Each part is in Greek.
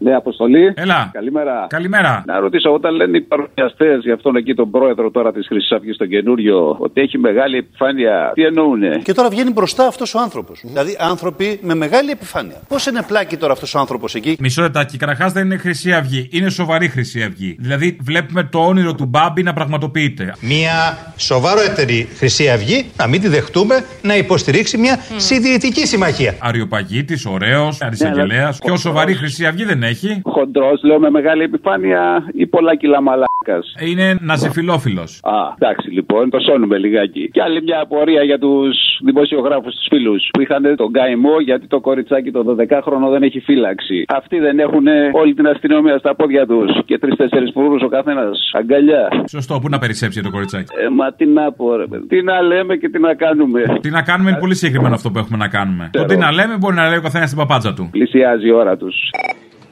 Ναι, Αποστολή. Έλα. Καλημέρα. Καλημέρα. Να ρωτήσω, όταν λένε οι παρουσιαστές για αυτόν εκεί τον πρόεδρο τώρα της Χρυσής Αυγής, τον καινούριο, ότι έχει μεγάλη επιφάνεια, τι εννοούνε; Και τώρα βγαίνει μπροστά αυτός ο άνθρωπος. Δηλαδή άνθρωποι με μεγάλη επιφάνεια. Πώς είναι πλάκι τώρα αυτός ο άνθρωπος εκεί; Μισό λεπτάκι. Καταρχάς δεν είναι Χρυσή Αυγή. Είναι σοβαρή Χρυσή Αυγή. Δηλαδή βλέπουμε το όνειρο του Μπάμπη να πραγματοποιείται. Μια σοβαρότερη Χρυσή Αυγή, να μην τη δεχτούμε, να υποστηρίξει μια συντηρητική συμμαχία. Αριοπαγίτη, ωραίος, αρισαγγελέα. Πιο σοβαρή Χρυσή Αυγή δεν έχει. Χοντρός, λέω με μεγάλη επιφάνεια ή πολλά κιλά μαλάκας. Είναι ναζιφιλόφιλος. Α, εντάξει λοιπόν, το σώνουμε λιγάκι. Και άλλη μια απορία για τους δημοσιογράφους, τους φίλους που είχαν τον καημό γιατί το κοριτσάκι το 12χρονο δεν έχει φύλαξη. Αυτοί δεν έχουν όλη την αστυνομία στα πόδια τους και τρει-τέσσερι φρουρούς ο καθένας. Αγκαλιά. Σωστό, πού να περισσέψει το κοριτσάκι. Ε, μα τι να πω, ρε παιδί. Τι να λέμε και τι να κάνουμε. Τι να κάνουμε είναι πολύ συγκεκριμένο αυτό που έχουμε να κάνουμε. Το τι να λέμε μπορεί να λέει ο καθένας στην παπάτσα του. Πλησιάζει η ώρα τους.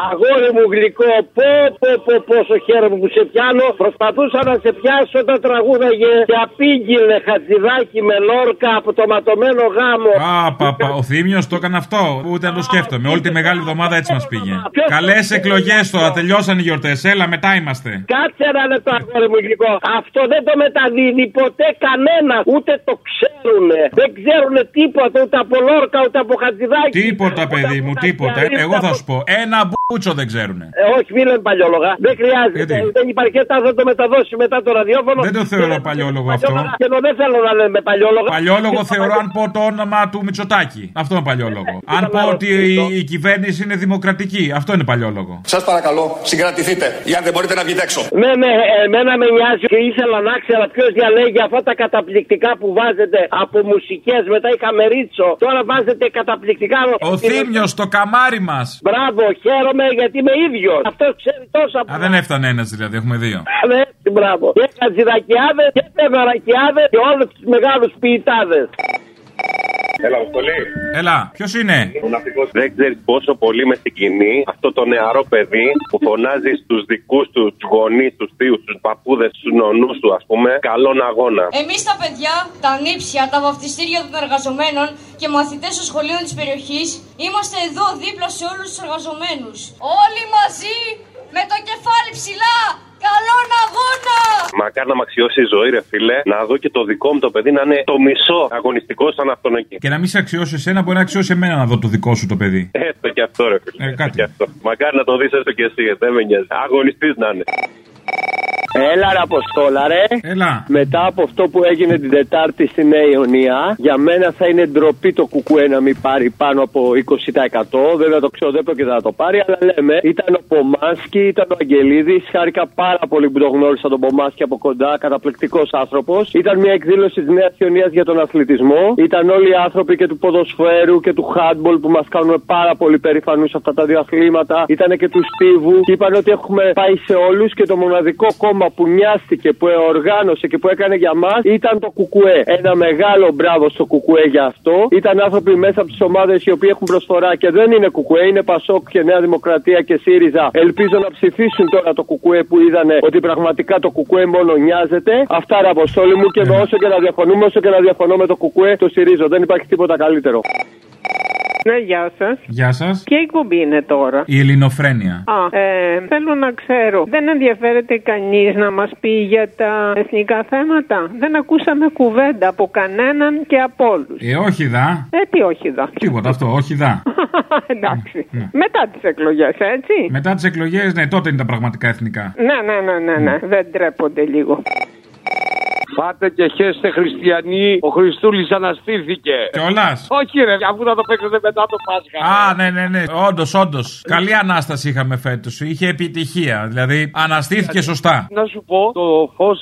Αγόρι μου γλυκό, πω πω πω πόσο χαίρομαι που σε πιάνω. Προσπαθούσα να σε πιάσω όταν τραγούδαγε και απήγγειλε χατζηδάκι με λόρκα από το ματωμένο γάμο. Α, πα, πα, ο Θήμιος το έκανε αυτό. Ούτε να το σκέφτομαι. Όλη τη μεγάλη εβδομάδα έτσι μας πήγε. Καλές εκλογές τώρα, τελειώσαν οι γιορτές. Έλα, μετά είμαστε. Κάτσε ένα λεπτό, αγόρι μου γλυκό. Αυτό δεν το μεταδίδει ποτέ κανένα. Ούτε το ξέρουνε. Δεν ξέρουν τίποτα ούτε από λόρκα ούτε από χατζηδάκι. Τίποτα, παιδί μου, τίποτα. Εγώ θα σου πω. Ένα μπούτσο δεν ξέρουνε. Ε, όχι, μην λέμε παλιόλογα. Δεν χρειάζεται. Γιατί; Δεν υπάρχει και θα το μεταδώσει μετά το ραδιόφωνο. Δεν το θεωρώ παλιόλογο αυτό. Και ενώ δεν θέλω να λέμε παλιόλογα. Παλιόλογο θεωρώ αν πω το όνομα του Μητσοτάκη. Αυτό είναι παλιόλογο. Αν πω ότι η, η κυβέρνηση είναι δημοκρατική. Αυτό είναι παλιόλογο. Σας παρακαλώ, συγκρατηθείτε, για δεν μπορείτε να βγείτε έξω. Ναι, ναι, εμένα με νοιάζει και ήθελα να ξέρω ποιος διαλέγει αυτά τα καταπληκτικά που βάζετε από μουσικές. Μετά είχαμε ρίτσο. Τώρα βάζετε καταπληκτικά. Ο Θήμιος, το καμάρι μας. Μπράβο, χαίρομαι γιατί είμαι ίδιος. Αυτός ξέρει τόσα Α, δεν έφτανε ένας δηλαδή, έχουμε δύο. Ναι, μπράβο. Και κατζιδακιάδε και πεδαρακιάδε και όλους τους μεγάλους ποιητάδες. Έλα, Αποστολή. Έλα, ποιος είναι; Ο ναυτικό δεν ξέρεις πόσο πολύ με συγκινεί αυτό το νεαρό παιδί που φωνάζει στους δικούς του γονείς, τους θείους, τους παππούδες, τους νονούς του, ας πούμε, καλόν αγώνα. Εμείς τα παιδιά, τα νύψια, τα βαφτιστήρια των εργαζομένων και μαθητές των σχολείων της περιοχής είμαστε εδώ δίπλα σε όλους τους εργαζομένους. Όλοι μαζί με το κεφάλι ψηλά. Καλόν αγώνα! Μακάρι να μ' αξιώσει η ζωή, ρε φίλε, να δω και το δικό μου το παιδί να είναι το μισό αγωνιστικό σαν αυτόν εκεί. Και να μην σε αξιώσει εσένα, μπορεί να αξιώσει εμένα να δω το δικό σου το παιδί. Έστω και αυτό, ρε φίλε. Ε, έστω κάτι. και αυτό. Μακάρι να το δεις έστω και εσύ, δεν με νοιάζει. Αγωνιστής να είναι. Έλα, ρε Αποστόλα, ρε. Έλα. Μετά από αυτό που έγινε την Τετάρτη στη Νέα Ιωνία, για μένα θα είναι ντροπή το κουκουέ να μην πάρει πάνω από 20%. Βέβαια το ξέρω, δεν πρόκειται να το πάρει, αλλά λέμε. Ήταν ο Πομάσκι, ήταν ο Αγγελίδης. Χάρηκα πάρα πολύ που το γνώρισα τον Πομάσκι από κοντά. Καταπληκτικός άνθρωπος. Ήταν μια εκδήλωση της Νέας Ιωνίας για τον αθλητισμό. Ήταν όλοι οι άνθρωποι και του ποδοσφαίρου και του handball που μας κάνουν πάρα πολύ περήφανους αυτά τα δύο αθλήματα. Ήταν και του Στίβου. Και είπαν ότι έχουμε πάει σε όλους και το μοναδικό κόμμα που νοιάστηκε, που οργάνωσε και που έκανε για μας ήταν το Κουκουέ. Ένα μεγάλο μπράβο στο Κουκουέ για αυτό. Ήταν άνθρωποι μέσα από τις ομάδες οι οποίοι έχουν προσφορά και δεν είναι Κουκουέ, είναι Πασόκ και Νέα Δημοκρατία και ΣΥΡΙΖΑ. Ελπίζω να ψηφίσουν τώρα το Κουκουέ που είδανε ότι πραγματικά το Κουκουέ μόνο νοιάζεται. Αυτά ρε αποστόλη μου και όσο και να διαφωνούμε, όσο και να διαφωνώ με το Κουκουέ, το στηρίζω. Δεν υπάρχει τίποτα καλύτερο. Ναι, γεια σας. Γεια σας. Ποια εκπομπή είναι τώρα; Η Ελληνοφρένεια. Α, ε, θέλω να ξέρω. Δεν ενδιαφέρεται κανείς να μας πει για τα εθνικά θέματα; Δεν ακούσαμε κουβέντα από κανέναν και από όλους. Ε, όχι δα. Ε, τι όχι δα. Τίποτα αυτό, όχι δα. Εντάξει. Ναι. Μετά τις εκλογές, έτσι. Μετά τις εκλογές, ναι, τότε είναι τα πραγματικά εθνικά. Ναι, ναι, ναι, ναι, ναι. Δεν τρέπονται λίγο. Φάτε και χέστε χριστιανοί, ο Χριστούλης αναστήθηκε. Κιόλας. Όχι ρε, αφού θα το παίξετε μετά το Πάσχα. Α, ναι, ναι, ναι. Όντως, όντως. Καλή ανάσταση είχαμε φέτος. Είχε επιτυχία. Δηλαδή, αναστήθηκε σωστά. Να σου πω, το φως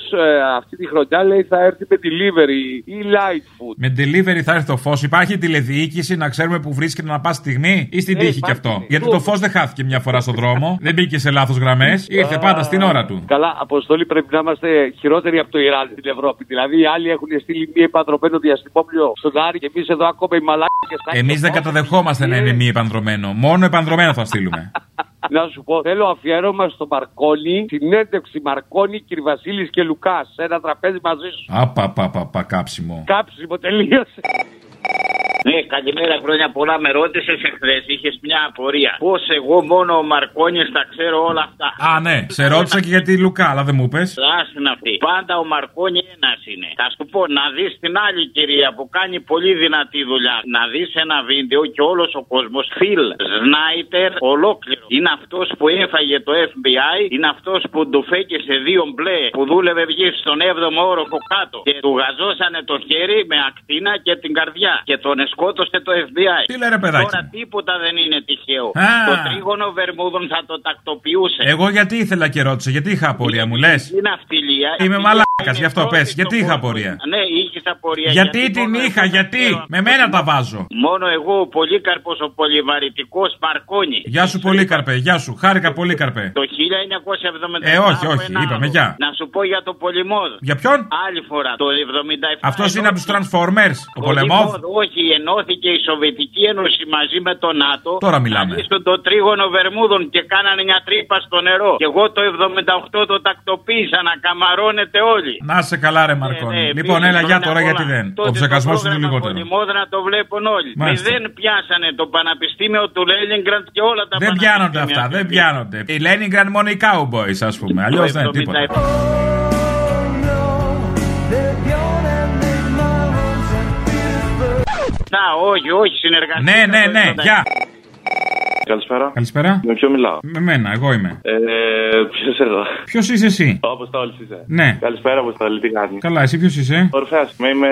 αυτή τη χρονιά λέει θα έρθει με delivery ή light food. Με delivery θα έρθει το φως. Υπάρχει τηλεδιοίκηση να ξέρουμε που βρίσκεται να πας στιγμή ή στην Ε, τύχη κι υπάρχει. αυτό. Γιατί το φως δεν χάθηκε μια φορά στον δρόμο. δεν μπήκε σε λάθος γραμμές. Ήρθε πάντα στην ώρα του. Καλά, αποστολή πρέπει να είμαστε χειρότεροι από το Ιράν στην Ευρώπη. Ευρώπη. Δηλαδή οι άλλοι έχουν στείλει μία επανδρομένο διαστημόπλιο στον Άρη και εμείς εδώ ακόμα οι μαλάκες. Εμείς δεν καταδεχόμαστε να είναι μη επανδρομένο. Μόνο επανδρομένο θα στείλουμε. Να σου πω, θέλω αφιέρωμα στο Μαρκόνι, συνέντευξη Μαρκόνι, κύριε Βασίλης και Λουκάς. Σε ένα τραπέζι μαζί σου. Απαπαπαπα κάψιμο. Κάψιμο, τελείωσε. Ναι, καλημέρα, χρόνια πολλά. Με ρώτησες εχθές, είχες μια απορία. Πώς εγώ μόνο ο Μαρκόνι τα ξέρω όλα αυτά; Α, ναι. Σε ρώτησα και για τη Λουκά, αλλά δεν μου πε. Άστιν αυτή. Πάντα ο Μαρκόνι ένας είναι. Θα σου πω να δεις την άλλη κυρία που κάνει πολύ δυνατή δουλειά. Να δεις ένα βίντεο και όλος ο κόσμος. Φιλ Σνάιτερ ολόκληρο. Είναι αυτός που έφαγε το FBI. Είναι αυτός που του φέκε σε δύο μπλε που δούλευε βγεις στον 7ο όροφο κάτω. Και του γαζώσανε το χέρι με ακτίνα και την καρδιά. Και τον σκότωσε το FBI. Τι λέει ρε παιδάκι. Τώρα τίποτα δεν είναι τυχαίο. Α. Το τρίγωνο Βερμούδων θα το τακτοποιούσε. Εγώ γιατί ήθελα και ρώτησα, γιατί είχα απορία, μου λες; Είναι αυτιλία. Είμαι μαλάκας, γι' αυτό πες. Γιατί είχα απορία; Ναι, είχες απορία. Γιατί την είχα, γιατί; Με μένα τα βάζω. Μόνο εγώ ο Πολύκαρπος ο πολυβαρητικός Μαρκόνι. Γεια σου Πολύκαρπε, γεια σου. Χάρηκα Πολύκαρπε. Το 1977. Ε, όχι, όχι, από ένα είπαμε, άλλο. γεια. Να σου πω για το Πολυμόδ. Για ποιον; Άλλη φορά, το 77. Αυτός είναι από τους Transformers, ο Πολεμόβ. Όχι, ενώθηκε η Σοβιετική Ένωση μαζί με το ΝΑΤΟ. Τώρα μιλάμε. Να λύσουν το τρίγωνο Βερμούδων και κάνανε μια τρύπα στο νερό. Και εγώ το 78 το τακτοποίησα να καμαρώνετε όλοι. Να σε καλά, ρε Μαρκόνι. ναι, λοιπόν, πήγε έλα, για χρόνια τώρα, πολλά. γιατί δεν. Τότε Ο ψεκασμό το είναι πρόγραμμα λιγότερο. Πολυμόδα να το βλέπουν όλοι. Μάλιστα. Μηδέν πιάσανε το Πανεπιστήμιο του Λένιγκραντ και όλα τα Δεν πιάνονται αυτά, δεν πιάνονται. Η Leningrad μόνο οι cowboys, ας πούμε. Αλλιώς δεν είναι τίποτα. Να, όχι, όχι, συνεργασία. Ναι, ναι, ναι, γεια. Καλησπέρα. Καλησπέρα. Με ποιο μιλάω; Με μένα, εγώ είμαι. Ε, ποιος εδώ; Ποιος είσαι εσύ; Ο Αποστόλη είσαι. Ναι. Καλησπέρα, Αποστόλη, τι κάνεις; Καλά, εσύ ποιος είσαι; Ορφαία είμαι, είμαι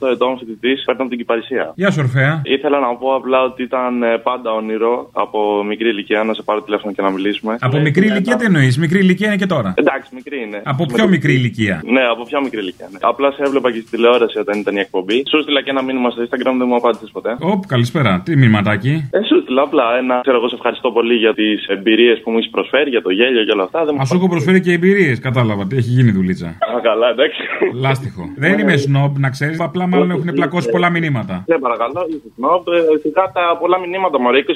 18 ετών φοιτητής, παίρνω την Κυπαρισία. Γεια σου, Ορφαία. Ήθελα να πω απλά ότι ήταν ε, πάντα όνειρο από μικρή ηλικία να σε πάρω τηλέφωνο και να μιλήσουμε. Από Ε, μικρή είναι ηλικία ένα- τι εννοείς. Μικρή ηλικία είναι και τώρα. Εντάξει, μικρή είναι. Από Με πιο το- μικρή ηλικία. Ναι, από πιο μικρή ηλικία. Ναι. Απλά σε έβλεπα και στη τηλεόραση όταν ήταν η εκπομπή. Σου στείλα και ένα μήνυμα στο Instagram, δεν μου απάντησες ποτέ. Οπ, καλησπέρα. Τι μηνυματάκι; Ε, σου στείλα απλά ένα. Ξέρω εγώ, σε ευχαριστώ πολύ για τι εμπειρίε που μου έχει προσφέρει, για το γέλιο και όλα αυτά. Δεν μου Α σου έχω προσφέρει και εμπειρίε. Κατάλαβα τι έχει γίνει δουλίτσα. Α, καλά, εντάξει. Λάστιχο. Δεν είμαι σνόμπ, να ξέρει. Απλά μάλλον έχουν πλακώσει πολλά μηνύματα. Ναι, παρακαλώ, είσαι σνόμπ. Ε, Σιγά τα πολλά μηνύματα, μωρέ. 20.000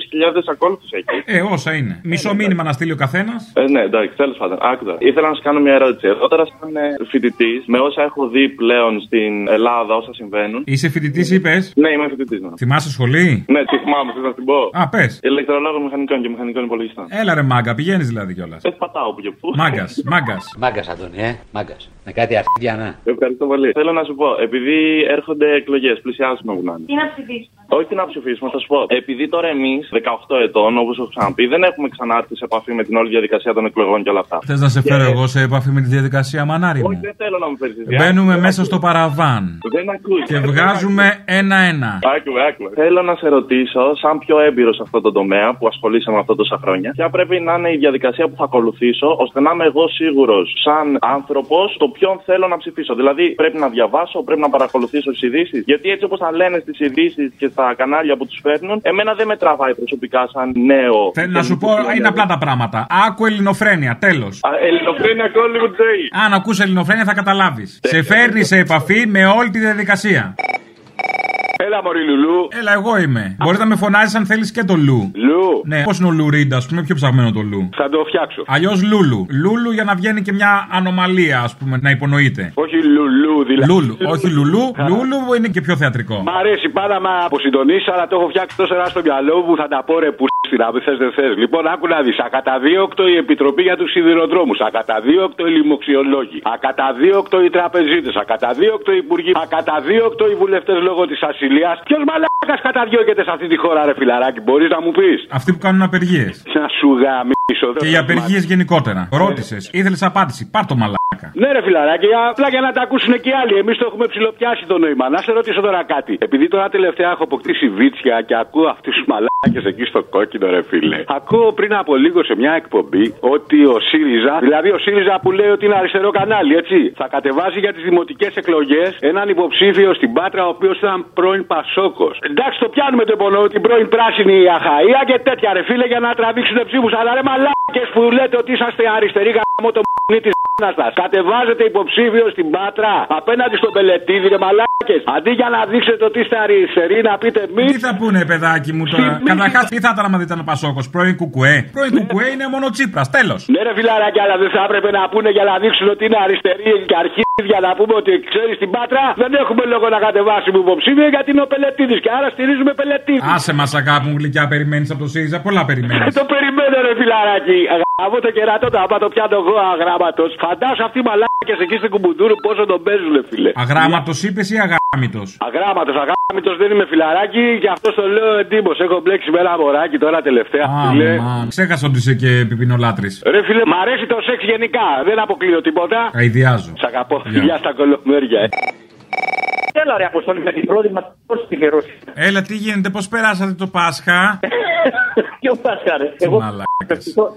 ακόλουθου έχει. Ε, όσα είναι. Μισό μήνυμα να στείλει ο καθένα. Ε, ναι, εντάξει, τέλο πάντων. Άκουγα. Ήθελα να σα κάνω μια ερώτηση. Εγώ τώρα, σαν φοιτητή, με όσα έχω δει πλέον στην Ελλάδα, όσα συμβαίνουν. Είσαι φοιτητή, είπε. Ναι, είμαι φοιτητή. Ναι. Θυμάσαι σχολή. Ναι, τι θυμάμαι, θέλω να την πω. Α, πε. Ηλεκτρολόγο μηχανικών και μηχανικών υπολογιστών. Έλα ρε μάγκα, πηγαίνεις δηλαδή κιόλας. Ε, πατάω που και που. Μάγκας, μάγκας. Μάγκας, Αντώνη, ε. Μάγκας. Με κάτι αρχίδια, να. Ευχαριστώ πολύ. Θέλω να σου πω, επειδή έρχονται εκλογές, πλησιάζουν όπου να είναι. Τι να ψηφίσουμε; Όχι τι να ψηφίσουμε, θα σου πω. Επειδή τώρα εμείς, 18 ετών, όπως έχω ξαναπεί, δεν έχουμε ξανάρθει σε επαφή με την όλη διαδικασία των εκλογών και όλα αυτά. Θες να σε φέρω εγώ σε επαφή με τη διαδικασία μανάρι Όχι, μου. δεν θέλω να μου φέρεις. Μπαίνουμε μέσα στο παραβάν Δεν ακούει. και βγάζουμε ένα-ένα. Άκουε, άκουε. Θέλω να σε ρωτήσω, σαν πιο έμπειρος σε αυτό το τομέα που ασχολείσαι με αυτό τόσα χρόνια, ποια πρέπει να είναι η διαδικασία που θα ακολουθήσω, ώστε να είμαι εγώ σίγουρος, σαν άνθρωπος, το ποιον θέλω να ψηφίσω. Δηλαδή, πρέπει να διαβάσω, πρέπει να παρακολουθήσω τις ειδήσεις. Γιατί έτσι όπως τα λένε στις ειδήσεις και στα κανάλια που τους φέρνουν, εμένα δεν με τραβάει προσωπικά σαν νέο. Θέλω να σου πω, είναι απλά τα πράγματα. Άκου ελληνοφρένεια, τέλος. Α, Ελληνοφρένια και όλη μου τη ζωή. Αν ακούς ελληνοφρένεια θα καταλάβεις. Σε φέρνει σε επαφή με όλη τη διαδικασία. Έλα, Μωρή Λουλού. Έλα, εγώ είμαι. Μπορείς να με φωνάζεις αν θέλεις και το Λου. Λου. Ναι, πώς είναι ο Λουρίντα, ας πούμε, πιο ψαγμένο το Λου. Θα το φτιάξω. Αλλιώς Λούλου. Λούλου για να βγαίνει και μια ανομαλία, ας πούμε, να υπονοείται. Όχι Λουλού, δηλαδή. Λούλου, όχι Λουλού. Λούλου είναι και πιο θεατρικό. Μ' αρέσει πάρα να αποσυντονίσει, αλλά το έχω φτιάξει τόσο ώρα στο μυαλό μου. Θα τα πω ρε που στην να θες δεν θες. Λοιπόν, άκου να δεις. Ακαταδίωκτο η Επιτροπή για τους Σιδηροδρόμους. Ακαταδίωκτο οι λοιμοξιολόγοι. Ακαταδίωκτο οι τραπεζίτες. Ακαταδίωκτο οι υπουργοί. Ακαταδίωκτο οι βουλευτές λόγω της ασυλίας. Ποιος μαλάκας καταδιώκεται σε αυτή τη χώρα, ρε φιλαράκι, μπορείς να μου πεις; Αυτοί που κάνουν απεργίες. Να σου γαμίσω. Και οι απεργίες γενικότερα. Ρώτησες, ήθελες απάντηση. Πάρ το μαλάκα. Ναι, ρε φιλαράκι, απλά για να τα ακούσουν και οι άλλοι. Εμείς το έχουμε ψηλοπιάσει το νόημα. Να σε ρωτήσω τώρα κάτι. Επειδή τώρα τελευταία έχω αποκτήσει βίτσια και ακούω αυτούς τους μαλάκες εκεί στο κόκκινο, ρε φίλε. Ακούω πριν από λίγο σε μια εκπομπή ότι ο ΣΥΡΙΖΑ, δηλαδή ο ΣΥΡΙΖΑ που λέει ότι είναι αριστερό κανάλι, έτσι, θα κατεβάζει για τις δημοτικές εκλογές έναν υποψήφιο στην Πάτρα, ο οποίος ήταν πρώην Πασόκος. Εντάξει, το πιάνουμε το υπονοώ, την πρώην πράσινη αχαία και τέτοια, ρε φίλε, για να τραβήξουν ψήφους. Αλλά ρε μαλάκες που λέτε ότι είσαστε αριστεροί γαμό το μ***νι τη σα. Κατεβάζετε υποψήφιος στην Πάτρα απέναντι στον Πελετίδη, ρε μαλάκες. Αντί για να δείξετε ότι είστε αριστεροί, να πείτε μη. Τι θα πούνε, παιδάκι μου τώρα; Καταρχάς, τι θα ήταν άμα δεν ήταν ο Πασόκος; Πρώην κουκουέ. Πρώην κουκουέ είναι μόνο Τσίπρας. Τέλος. Ναι, ρε φιλαράκια, αλλά δεν θα έπρεπε να πούνε για να δείξουν ότι είναι αριστεροί και αρχίδια να πούμε ότι ξέρεις στην Πάτρα δεν έχουμε λόγο να κατεβάσουμε υποψήφιο γιατί είναι ο Πελετίδης και άρα στηρίζουμε Πελετίδη. Άσε μας, αγάπη μου γλυκιά, περιμένεις από το ΣΥΡΙΖΑ; Πολλά περιμένεις. το περιμένω, ρε φιλαράκι. Από το κερατό το άμα το πιάνω εγώ αγράμματος. Φαντάσου αυτοί οι μαλάκες εκεί στην κουμπουντούρου πόσο τον παίζουν, φίλε. Αγράμματος είπες ή αγάμητος; Αγράμματος, αγράμητο δεν είμαι φιλαράκι και αυτό το λέω εντύπω. Έχω μπλέξει με ένα μωράκι τώρα τελευταία. Α, φίλε. μα, ξέχασα ότι είσαι και πιπινολάτρης. Ρε φίλε, μ' αρέσει το σεξ γενικά. Δεν αποκλείω τίποτα. Αειδιάζω. Σ' αγαπώ. Γεια στα κολομέρια, ε. Έλα ρε Αποστόλη με την πρόβλημα πώ τη Έλα, τι γίνεται, πώς περάσατε το Πάσχα; Ποιο Πάσχα, ρε; Εγώ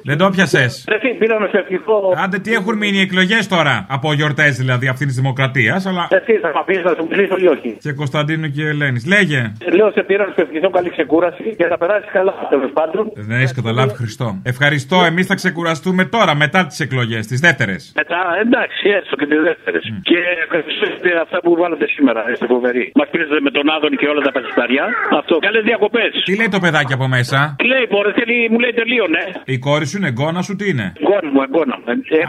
δεν το πιασε. Ρε φίλε, πήρα να σε ευχηθώ. Άντε, τι έχουν μείνει οι εκλογές τώρα. Από γιορτές δηλαδή αυτής της Δημοκρατίας. Αλλά... Εσύ θα μα πεις να σου μιλήσω ή όχι; Και Κωνσταντίνου και Ελένης. Λέγε. Λέω σε πήρα να σε ευχηθώ καλή ξεκούραση και θα περάσεις καλά τέλος πάντων. Δεν έχεις καταλάβει Χριστό. Ευχαριστώ, εμείς θα ξεκουραστούμε τώρα μετά τις εκλογές, τις δεύτερες. Μετά, εντάξει, έστω και τις δεύτερες. Και ευχαριστώ για αυτά που βάλατε σήμερα. Είστε φοβεροί. Μας πήρατε με τον Άδων και όλα τα πασισταριά. Αυτό. Καλές διακοπές. Τι λέει το παιδάκι από μέσα; Τι λέει, μπορεί, θέλει, μου λέει τελείωνε. Η κόρη σου είναι εγγόνα σου, τι είναι; Εγγόνα μου, εγγόνα.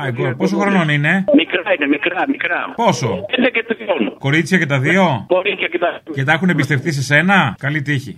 Α, εγγόνα. Πόσο χρονών είναι; Μικρά είναι, μικρά, μικρά. Πόσο; 11 και τριών. Κορίτσια και τα δύο; Κορίτσια και τα Και τα έχουν εμπιστευτεί σε σένα; Καλή τύχη.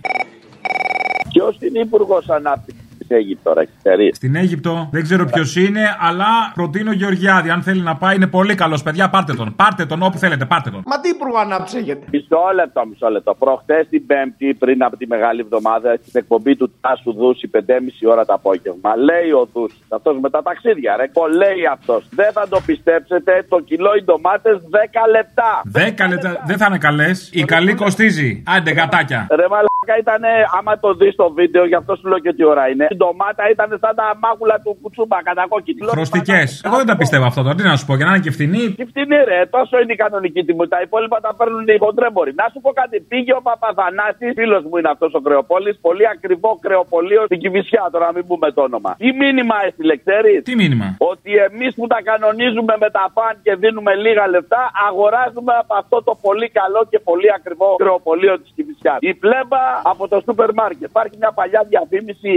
Ποιος είναι υπουργός ανάπτυξης; στην Αίγυπτο, ρε, ξέρεις. Στην Αίγυπτο δεν ξέρω ποιος είναι, αλλά προτείνω Γεωργιάδη. Αν θέλει να πάει, είναι πολύ καλός. Παιδιά, πάρτε τον. Πάρτε τον όπου θέλετε, πάρτε τον. Μα τι υπουργό ανάπτυξη έχετε. Μισό λεπτό, μισό λεπτό. Προχτές την Πέμπτη, πριν από τη μεγάλη εβδομάδα, στην εκπομπή του Τάσου Δούση, 5,5 ώρα το απόγευμα, λέει ο Δούση, αυτός με τα ταξίδια, ρε. Πω λέει αυτός. Δεν θα το πιστέψετε, το κιλό οι ντομάτες 10 λεπτά. 10 λεπτά. Δεν θα είναι καλέ. Η καλή κοστίζει. Άντε, γατάκια. Ρε μαλάκα ήταν, άμα το δεις στο βίντεο, γι' αυτό σου λέω και τι ώρα είναι. Η ντομάτα ήταν σαν τα μάγουλα του κουτσούμπα, κατακόκκινη. Χρωστικές. Εγώ δεν τα πιστεύω αυτό τώρα. Τι να σου πω, για να είναι και φθηνή. Τι φτηνή, ρε, τόσο είναι η κανονική τιμή. Τα υπόλοιπα τα παίρνουν οι χοντρέμποροι. Να σου πω κάτι, πήγε ο Παπαδανάση, φίλος μου είναι αυτός ο Κρεοπόλης, πολύ ακριβό κρεοπολείο στην Κυβισιά, τώρα να μην πούμε το όνομα. Τι μήνυμα έστειλε, ξέρεις; Τι μήνυμα; Ότι εμείς που τα κανονίζουμε με τα φαν και δίνουμε λίγα λεφτά, αγοράζουμε από αυτό το πολύ καλό και πολύ ακριβό κρεοπολείο της Κυβισιά. Η πλέμπα από το σούπερ μάρκετ. Υπάρχει μια παλιά διαφήμιση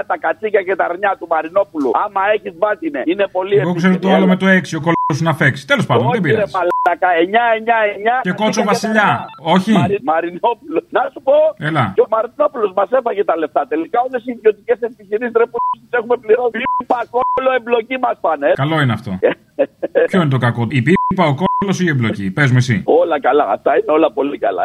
999 τα κατσίκια και τα αρνιά του Μαρινόπουλου. Άμα έχεις βάτινε, είναι πολύ Εγώ ξέρω το άλλο με το 6, ο κολλό να φέξει. Τέλος πάντων, δεν πειράζει. Μαλάκα, 999 Και κότσο βασιλιά. Όχι. Μαρι... Μαρινόπουλος. Να σου πω. Έλα. Και ο Μαρινόπουλος μας έφαγε τα λεφτά. Τελικά όλες οι ιδιωτικές επιχειρήσεις ρε που τις έχουμε πληρώσει. Πακόλο εμπλοκή μας πάνε. Καλό είναι αυτό. Ποιο είναι το κακό, η πίπα, ο κόλλο ή η εμπλοκή; Πες μου εσύ. Όλα καλά. Αυτά είναι όλα πολύ καλά.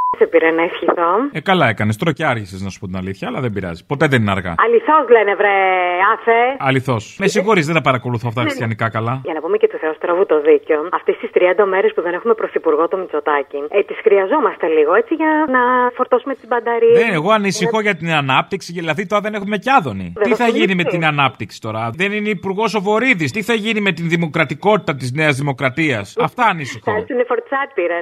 σε πήρε να ευχηθώ. Ε, καλά έκανες. Τώρα και άργησες να σου πω την αλήθεια, αλλά δεν πειράζει. Ποτέ δεν είναι αργά. Αληθώς λένε, βρε, άφε. Αληθώς. Με συγχωρείς, δεν τα παρακολουθώ αυτά χριστιανικά καλά. Για να πούμε και του Θεού τραβού το δίκιο, αυτές τις 30 μέρες που δεν έχουμε πρωθυπουργό το Μητσοτάκι, ε, τις χρειαζόμαστε λίγο έτσι για να φορτώσουμε τις μπανταρίες. Ναι, εγώ ανησυχώ για την ανάπτυξη, δηλαδή τώρα δεν έχουμε κι άδωνη. Τι θα γίνει με την ανάπτυξη τώρα, δεν είναι υπουργός ο Βορύδης, τι θα γίνει με την δημοκρατικότητα της Νέας Δημοκρατίας; Αυτά ανησυχώ.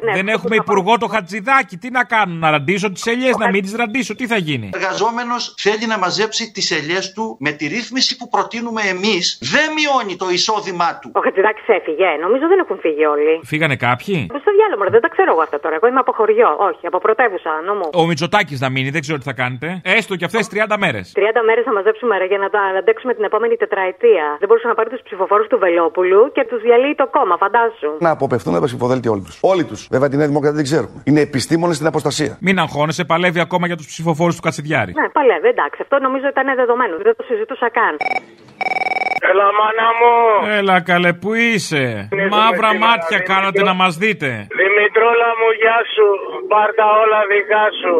Ναι, δεν έχουμε υπουργό το Χατζηδάκι, τι να κάνουν, να ραντίσω τις ελιές, να μην τις ραντίσω, τι θα γίνει; Ο εργαζόμενος θέλει να μαζέψει τις ελιές του με τη ρύθμιση που προτείνουμε εμείς, δεν μειώνει το εισόδημά του. Ο Χατζηδάκης έφυγε, νομίζω δεν έχουν φύγει όλοι. Φύγανε κάποιοι; Προ το διάλογο, δεν τα ξέρω εγώ αυτά τώρα. Εγώ είμαι από χωριό, όχι, από πρωτεύουσα, νομού. Ο Μητσοτάκης να μείνει, δεν ξέρω τι θα κάνετε. Έστω και αυτές 30 μέρες. 30 μέρες θα μαζέψουμε ρε, για να τα αντέξουμε την επόμενη τετραετία. Δεν μπορούσε να πάρει τους ψηφοφόρους του Βελόπουλου και τους διαλύει το κόμμα, φαντάσου. Να αποπευθούν από ψηφοδέλτια όλοι του. Όλοι τους. Βέβαια τη Νέα Δημοκρατία δεν ξέρουν. Είναι επιστήμονες στην αποστασία. Μην αγχώνεσαι, παλεύει ακόμα για τους ψηφοφόρους του Κατσιδιάρη. Ναι, παλεύει, εντάξει. Αυτό νομίζω ήταν δεδομένο. Δεν το συζητούσα καν. Έλα, μάνα μου. Έλα, καλέ, που είσαι; Μαύρα μάτια κάνατε να μας δείτε. Δημητρόλα μου, γεια σου. Πάρτα όλα δικά σου.